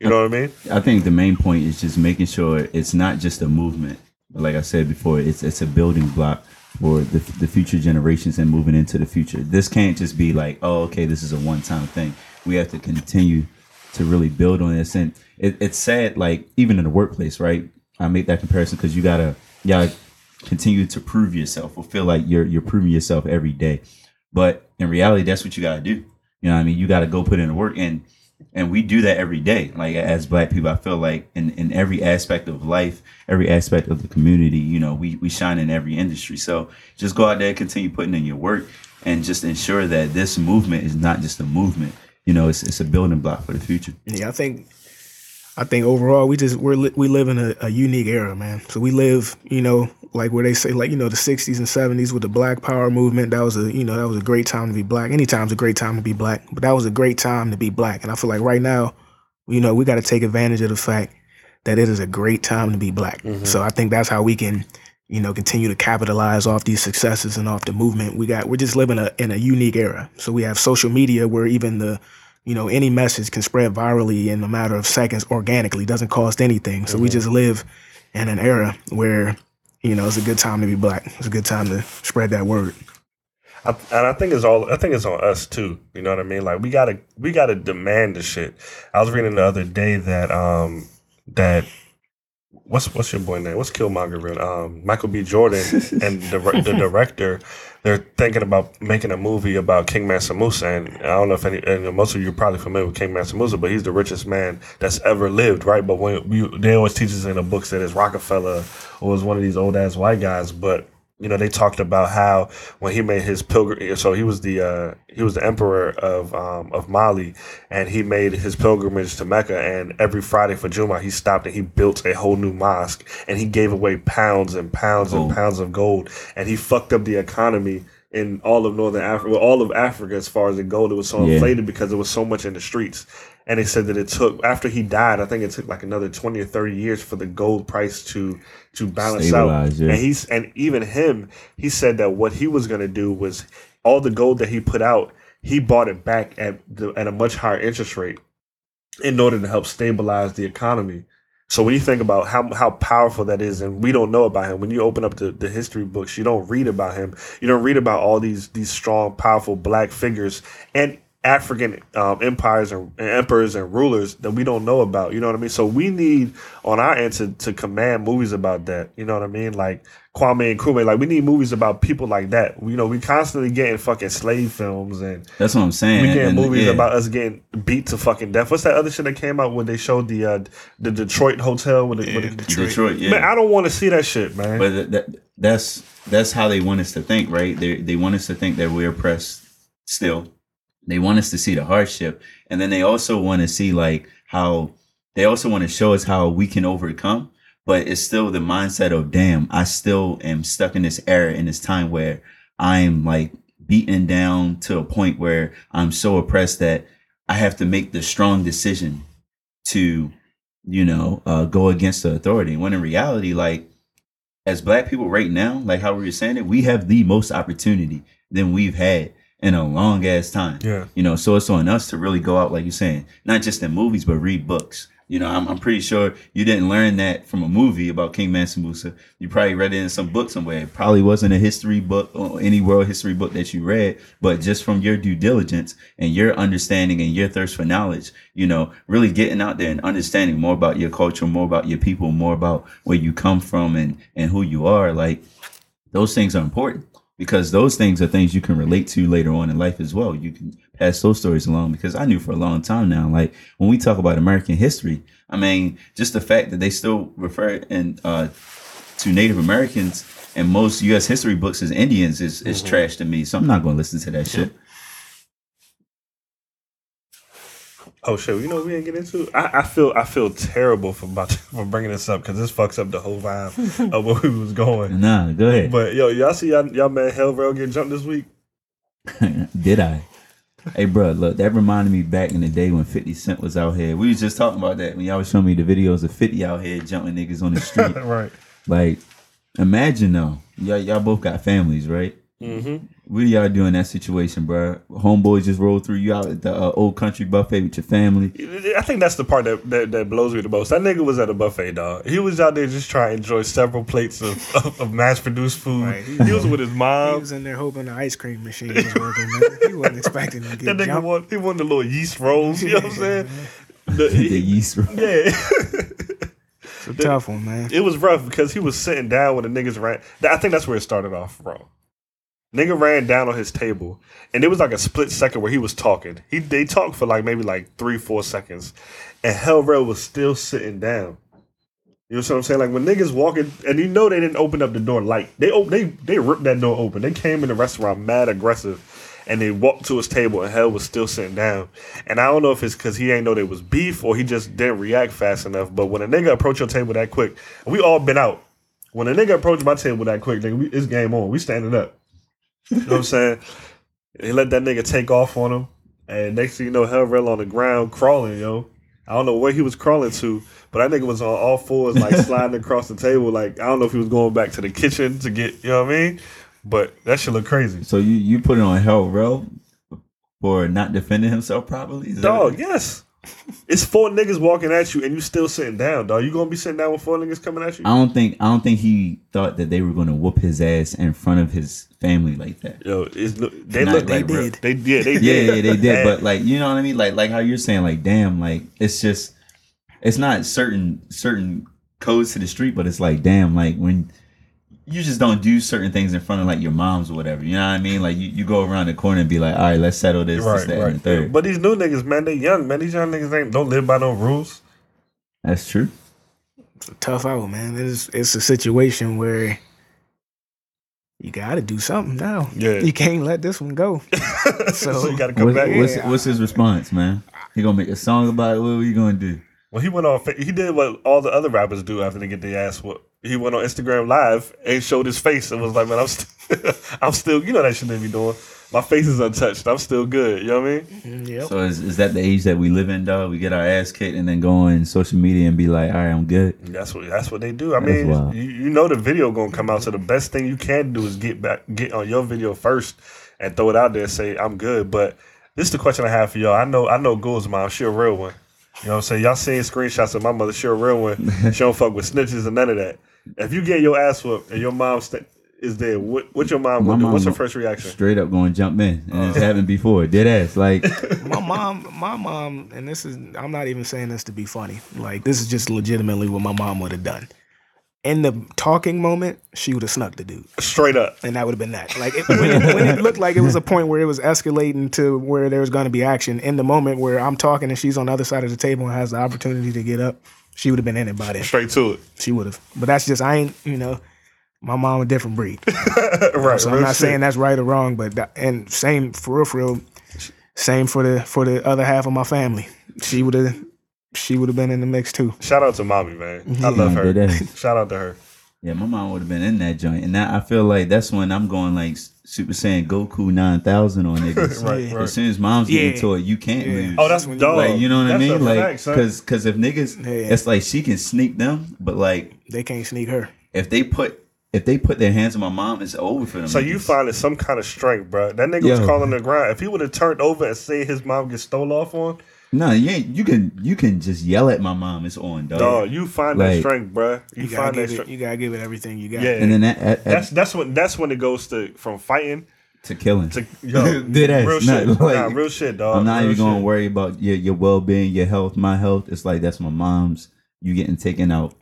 You know what I mean? I think the main point is just making sure it's not just a movement, but like I said before, it's it's a building block for the, the future generations and moving into the future. This can't just be like, oh, okay, this is a one time thing. We have to continue to really build on this, and it, it's sad, like even in the workplace, right? I make that comparison because you gotta, you gotta continue to prove yourself or feel like you're you're proving yourself every day. But in reality, that's what you gotta do. You know what I mean? You gotta go put in the work and and we do that every day. Like as black people i feel like in, in every aspect of life every aspect of the community you know we, we shine in every industry. So just go out there continue putting in your work and just ensure that this movement is not just a movement. You know it's, it's a building block for the future. Yeah, I think I think overall we just we're li- we live in a, a unique era, man. So we live, you know, like where they say like you know the '60s and '70s with the Black Power movement. That was a you know that was a great time to be black. Anytime's a great time to be black, but that was a great time to be black. And I feel like right now, you know, we got to take advantage of the fact that it is a great time to be black. Mm-hmm. So I think that's how we can. You know, continue to capitalize off these successes and off the movement. We got, we're just living a, in a unique era. So we have social media where even the, you know, any message can spread virally in a matter of seconds organically. Doesn't cost anything. So we just live in an era where, you know, it's a good time to be black. It's a good time to spread that word. I, and I think it's all. I think it's on us too. You know what I mean? Like we gotta, we gotta demand the shit. I was reading the other day that um that what's what's your boy name? What's Killmonger? Um, Michael B. Jordan and the the director. They're thinking about making a movie about King Mansa Musa, and I don't know if any, and most of you are probably familiar with King Mansa Musa, but he's the richest man that's ever lived, right? But when they always teach us in the books that it's Rockefeller or was one of these old ass white guys, but you know they talked about how when he made his pilgrim so he was the uh he was the emperor of um of mali and he made his pilgrimage to mecca and every friday for juma he stopped and he built a whole new mosque and he gave away pounds and pounds and pounds of gold and he fucked up the economy in all of northern africa well, all of africa as far as the gold it was so Yeah. inflated because there was so much in the streets and they said that it took after he died i think it took like another 20 or 30 years for the gold price to to balance out. Yeah. and he's and even him he said that what he was going to do was all the gold that he put out he bought it back at the, at a much higher interest rate in order to help stabilize the economy. So when you think about how how powerful that is and we don't know about him when you open up the, the history books you don't read about him. You don't read about all these these strong powerful black figures. And African um, empires and, and emperors and rulers that we don't know about. You know what I mean? So we need on our end to, to command movies about that. You know what I mean? Like Kwame and Nkrumah. Like we need movies about people like that. You know, we constantly getting fucking slave films and That's what I'm saying. we getting And, movies yeah. about us getting beat to fucking death. What's that other shit that came out when they showed the uh, the Detroit hotel with the, with the Detroit. Detroit. Yeah, Man, I don't want to see that shit, man. But that, that, that's that's how they want us to think, right? They they want us to think that we're oppressed still. They want us to see the hardship, and then they also want to see like how they also want to show us how we can overcome. But it's still the mindset of damn, I still am stuck in this era in this time where I'm like beaten down to a point where I'm so oppressed that I have to make the strong decision to, you know, uh, go against the authority. When in reality, like as black people right now, like how we were saying it, we have the most opportunity than we've had in a long ass time. Yeah. You know, so it's on us to really go out, like you're saying, not just in movies, but read books. You know, I'm, I'm pretty sure you didn't learn that from a movie about King Mansa Musa. You probably read it in some book somewhere. It probably wasn't a history book or any world history book that you read, but just from your due diligence and your understanding and your thirst for knowledge, you know, really getting out there and understanding more about your culture, more about your people, more about where you come from and, and who you are. Like those things are important because those things are things you can relate to later on in life as well. You can pass those stories along because I knew for a long time now, like when we talk about American history, I mean, just the fact that they still refer in uh, to Native Americans and most U.S. history books as Indians is, is trash to me. So I'm not going to listen to that shit. Oh shit! You know what we didn't get into. I, I feel I feel terrible for about for bringing this up because this fucks up the whole vibe of where we was going. Nah, go ahead. But yo, y'all see y'all, y'all man Hell Rell get jumped this week. Did I? Hey, bro, look, that reminded me back in the day when 50 Cent was out here. We was just talking about that when y'all was showing me the videos of 50 out here jumping niggas on the street. right. like, imagine though, y'all, y'all both got families, right? Mm-hmm. What do y'all do in that situation, bro? Homeboys just roll through you out at the uh, old country buffet with your family. I think that's the part that, that that blows me the most. That nigga was at a buffet, dog. He was out there just trying to enjoy several plates of, of, of mass produced food. Right. He was with his mom. He mom. was in there hoping the ice cream machine was working. Man. He wasn't expecting to That get nigga jumped. want he wanted the little yeast rolls. You know what I'm saying? The- the yeast. roll. yeah. It's a tough one, man. it was rough because he was sitting down when the niggas ran. I think that's where it started off wrong. Nigga ran down on his table, and it was like a split second where he was talking. He they talked for like maybe like three, four seconds, and Hell Rell was still sitting down. You know what I'm saying? Like when niggas walking, and you know they didn't open up the door light. They op- they they ripped that door open. They came in the restaurant mad aggressive, and they walked to his table, and Hell was still sitting down. And I don't know if it's because he ain't know there was beef or he just didn't react fast enough. But when a nigga approach your table that quick, we all been out. When a nigga approach my table that quick, nigga, we, it's game on. We standing up. You know what I'm saying? He let that nigga take off on him, and next thing you know, Hell Rell on the ground crawling, yo. I don't know where he was crawling to, but that nigga was on all fours, like sliding across the table. Like I don't know if he was going back to the kitchen to get, you know what I mean? But that shit look crazy. So you you put it on Hell Rell for not defending himself properly? Dog, yes. It's four niggas walking at you, and you still sitting down, dog. You gonna be sitting down with four niggas coming at you? I don't think I don't think he thought that they were to whoop his ass in front of his family like that. Yo, it's, they Not look like like real- did. They yeah, they Yeah, did. yeah, they did. But like, you know what I mean? Like, like how you're saying, like, damn, like it's just, it's not certain certain codes to the street, but it's like, damn, like when you just don't do certain things in front of like your moms or whatever. You know what I mean? Like you, you go around the corner and be like, all right, let's settle this, this, right, and right. third. But these new niggas, man, they young, man. These young niggas ain't don't live by no rules. That's true. It's a tough out, man. It's it's a situation where you got to do something now. Yeah. You can't let this one go. so, So- you got to come What's, back. what's, Yeah. what's his response, man? He gonna make a song about it? What are you gonna do? Well, he went off. fa- He did what all the other rappers do after they get their ass whooped. He went on Instagram Live and showed his face and was like, "Man, I'm, st- I'm still. You know that shit they be doing. My face is untouched. I'm still good. You know what I mean? Mm, yep. So is, is that the age that we live in, dog? We get our ass kicked and then go on social media and be like, all right, I'm good. That's what that's what they do. I That's mean, you, you know the video gonna come out. So the best thing you can do is get back, get on your video first, and throw it out there. and Say I'm good. But this is the question I have for y'all. I know I know Goul's mom. She a real one. You know what I'm saying? Y'all seen screenshots of my mother. She a real one. she don't fuck with snitches and none of that. If you get your ass whooped and your mom st- is there, what, what's your mom? My do? mom What's her first reaction? Straight up going jump in, and Uh. it's happened before. Dead ass, like my mom, my mom, and this is I'm not even saying this to be funny. Like this is just legitimately what my mom would have done. In the talking moment, she would have snuck the dude, Straight up. and that would have been that. Like it, when, it, when it looked like it was a point where it was escalating to where there was going to be action. In the moment where I'm talking and she's on the other side of the table and has the opportunity to get up, she would have been in it by then. Straight to it. She would have. But that's just I ain't you know. My mom a different breed. right. So I'm not shit. saying that's right or wrong, but that, and same for real, for real, same for the for the other half of my family. She would have she would have been in the mix too. Shout out to mommy, man. I love her. dead. Shout out to her. Yeah, my mom would have been in that joint, and that, I feel like that's when I'm going like Super Saiyan Goku nine thousand on niggas. Right, right. As soon as mom's Yeah. getting to it, you can't Yeah. lose. Oh, that's When you- dope. like you know what I That's a mean? Like because because if niggas, Yeah. it's like she can sneak them, but like They can't sneak her. if they put if they put their hands on my mom, it's over for them. So you niggas. finding some kind of strength, bro. That nigga was Yo. calling the ground. If he would have turned over and say his mom gets stole off on, no, you ain't. You can you can just yell at my mom. It's on, dog. dog, you find that Like- strength, bro. You, You, find gotta that give it. strength. You gotta give it everything you got. Yeah, And then that, at, at, that's that's when that's when it goes to from fighting to killing. to yo, Dead ass. real Not shit. like- nah, real shit, dog. I'm not Real even going to shit. worry about your your well being, your health, my health. It's like that's my mom's. You getting taken out.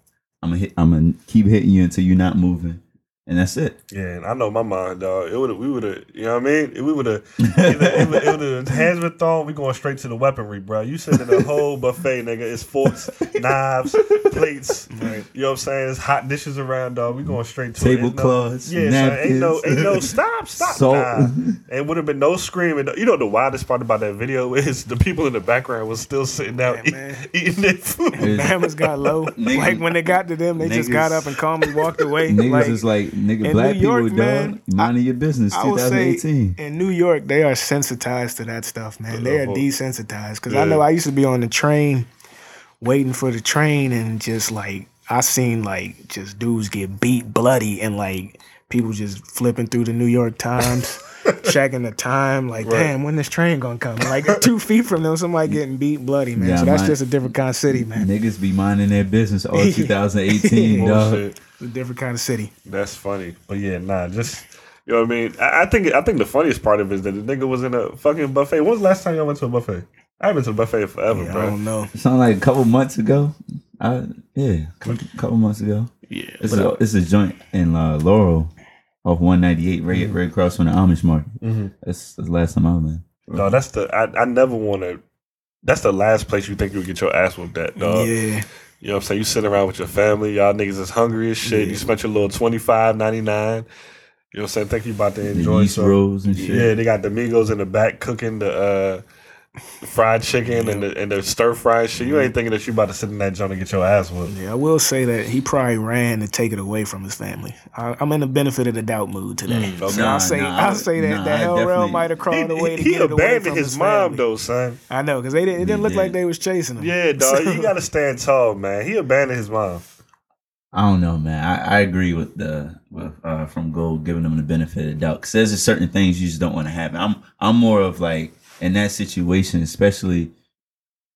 I'm gonna hit. I'm gonna keep hitting you until you're not moving, and that's it. Yeah, and I know my mind, dog. It would we would have, you know what I mean? If we would have, it would have hands been thrown. We going straight to the weaponry, bro. You said in the whole buffet, nigga. It's forks, knives, plates. You know what I'm saying? It's hot dishes around, dog. We going straight to it. Ain't no- Tablecloths, Yeah, son, ain't no, ain't no. Stop, stop. Salt. Nah. It would have been no screaming. You know the wildest part about that video is the people in the background was still sitting down Yeah, eat- man. eating their food. Mamas got low. Niggas- like when they got to them, they just got up and calmly walked away. Niggas like, is like nigga, in black New York, people, man, dog. Minding your business. I would say in New York, they are sensitized to that stuff, man. They are desensitized. Because Yeah. I know I used to be on the train, waiting for the train, and just like I seen like just dudes get beat bloody, and like people just flipping through the New York Times. Checking the time, like, Right. damn, when this train gonna come? Like two feet from them, somebody getting beat bloody, man. Yeah, so that's my- just a different kind of city, man. Niggas be minding their business all 2018, dog. Bullshit. It's a different kind of city. That's funny. But yeah, nah, just you know what I mean. I, I think I think the funniest part of it is that the nigga was in a fucking buffet. When was the last time y'all went to a buffet? I haven't been to a buffet forever, Yeah, I bro. don't know. Something like a couple months ago. I, yeah, a couple months ago. Yeah, It's a, it's a joint in uh, Laurel off 198, right, Mm-hmm. right across from the Amish market. That's the last time I've been. no, that's the I, I never want to. That's the last place you think you would get your ass whooped at, dog. yeah, You know what I'm saying? You sit around with your family, y'all niggas is hungry as shit. You spent your little twenty five ninety nine. You know what I'm saying? Think you about to The enjoy yeast some. rolls and shit. Yeah, they got the Migos in the back cooking the uh, fried chicken and the and the stir fried shit. You ain't thinking that you about to sit in that joint and get your ass whooped. yeah. I will say that he probably ran to take it away from his family. I, I'm in the benefit of the doubt mood today. okay. So Nah, I'll say, nah, I'll say that nah, the I hell definitely- realm might have crawled away He, to he get it away abandoned from his, his mom family. though, son. I know because they didn't, it didn't look did. like they was chasing him. Yeah, dog. you gotta stand tall, man. He abandoned his mom. I don't know, man. I, I agree with the with uh, from Gold giving them the benefit of the doubt because there's certain things you just don't want to happen. I'm I'm more of like in that situation, especially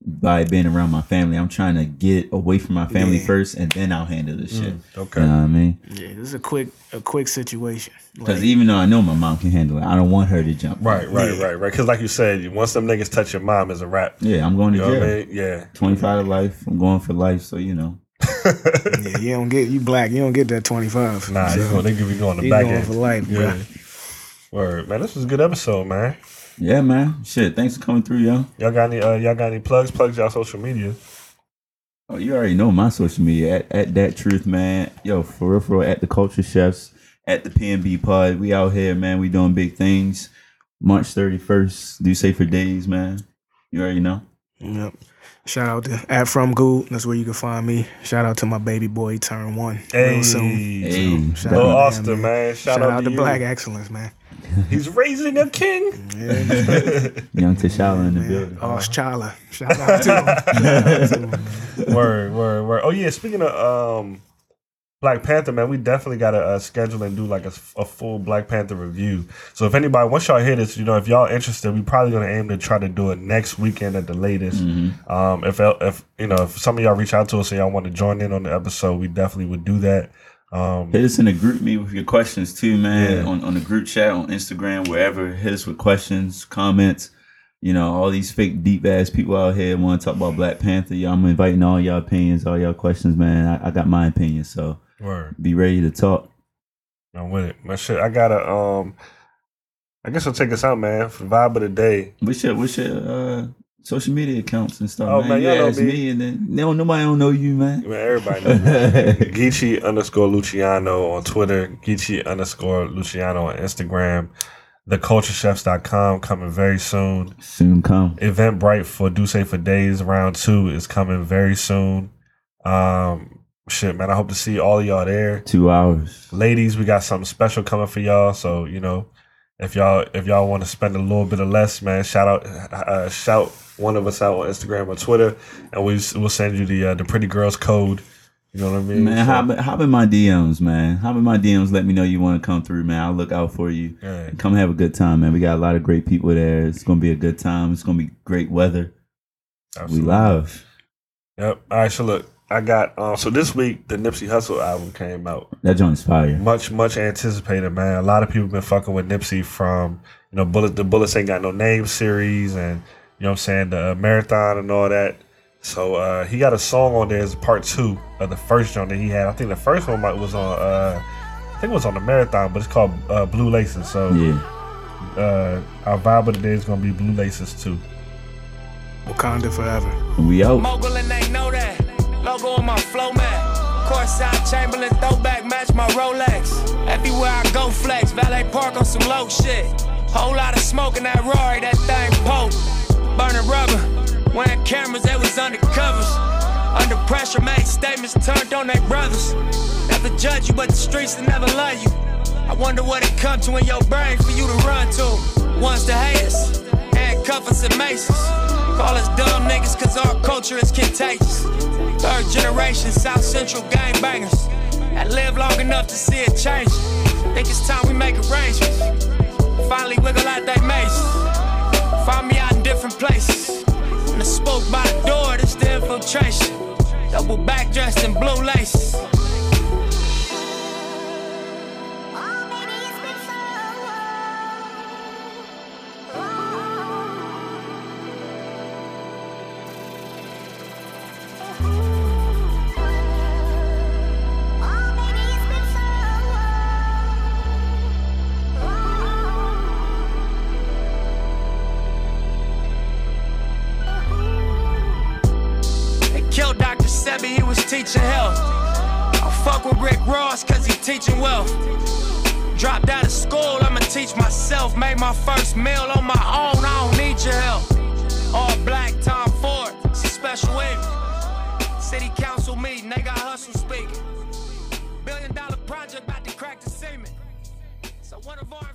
by being around my family. I'm trying to get away from my family Yeah. first, and then I'll handle this shit. Mm, okay. You know what I mean? Yeah, this is a quick a quick situation. Because Like, even though I know my mom can handle it, I don't want her to jump. Right, right, Yeah. right, right. Because like you said, once them niggas touch your mom, is a wrap. Yeah, I'm going to You know jail. what I mean? Yeah. 25 to life. I'm going for life, so you know. yeah, you don't get you black. You don't get that twenty five. Nah, you gonna, they give you going the back going end. for life, Yeah. bro. Word, man. This was a good episode, man. Yeah, man. Shit. Thanks for coming through, yo. Y'all got any? Uh, y'all got any plugs? Plugs y'all social media. Oh, you already know my social media at, at that truth, man. Yo, for real, for real, at the culture chefs, at the PNB pod. We out here, man. We doing big things. March 31st, do say for days, man. You already know. Yep. Shout out to at from Good. That's where you can find me. Shout out to my baby boy. turn one Hey, real soon. Hey, Shout Lil out to Austin, man. Shout, Shout, out, to to you. Black Excellence, man. He's raising a king. Young T'Challa in the building. Oh, Chala. Shout out to him. Shout out to him, man. word, word, word. Oh yeah. Speaking of um, Black Panther, man, we definitely got to uh, schedule and do like a, a full Black Panther review. So if anybody, once y'all hear this, you know, if y'all interested, we probably gonna aim to try to do it next weekend at the latest. Um, if if you know, if some of y'all reach out to us and y'all want to join in on the episode, we definitely would do that. Um, Hit us in the GroupMe with your questions too, man. Yeah. On on the group chat, on Instagram, wherever. Hit us with questions, comments. You know, all these fake deep ass people out here want to talk about Black Panther. Y'all, I'm inviting all y'all opinions, all y'all questions, man. I, I got my opinion, so word. be ready to talk. I'm with it. My shit. I gotta. Um, I guess I'll take us out, man. For the vibe of the day. What's your what's your uh, social media accounts and stuff, Oh, man? man, y'all know ask me. me, and then they don't nobody don't know you, man. Man, everybody knows. me. Geechee underscore Luciano on Twitter. Geechee underscore Luciano on Instagram. TheCultureChefs.com coming very soon. Soon come. Eventbrite for Duce for Days round two is coming very soon. Um, shit, man. I hope to see all of y'all there. Two hours. ladies, we got something special coming for y'all. So you know, if y'all if y'all want to spend a little bit of less, man, shout out, uh, shout one of us out on Instagram or Twitter, and we we'll send you the uh, the pretty girls code. You know what I mean? Man, So, hop, in- hop in my DMs, man. Hop in my DMs. Let me know you want to come through, man. I'll look out for you. yeah. Come have a good time, man. We got a lot of great people there. It's gonna be a good time. It's gonna be great weather. Absolutely. We live. Yep. All right. So look, I got um. So this week the Nipsey Hussle album came out. That joint's fire. Much much anticipated, man. A lot of people been fucking with Nipsey from you know Bullet the Bullets ain't got no name series and you know what I'm saying the uh, marathon and all that. So uh, he got a song on there as part two of the first joint that he had. I think the first one might- was on uh, I think it was on the marathon, but it's called uh, Blue Laces. So Yeah. uh, our vibe of the day is gonna be Blue Laces too. Wakanda forever. We out. That. Logo on my flow mat. Courtside Chamberlain throwback match my Rolex. Everywhere I go flex. Valet park on some low shit. Whole lot of smoke in that Rory, that thing poke. Burning rubber. Wearing cameras, they was undercovers. Under pressure, made statements turned on their brothers. Never judge you, but the streets will never love you. I wonder what it come to in your brain for you to run to. Ones to hate us, handcuff and maces. Call us dumb niggas cause our culture is contagious. Third generation South Central gangbangers I live long enough to see it change. Think it's time we make arrangements. Finally wiggle out that maze. Find me out in different places. When the spoke by the door, this the infiltration. Double back dressed in blue laces. Teaching wealth. Dropped out of school, I'ma teach myself. Made my first meal on my own, I don't need your help. All black, Tom Ford, it's a special evening. City council meeting, they got Hussle speaking. Billion dollar project about to crack the cement. So one of our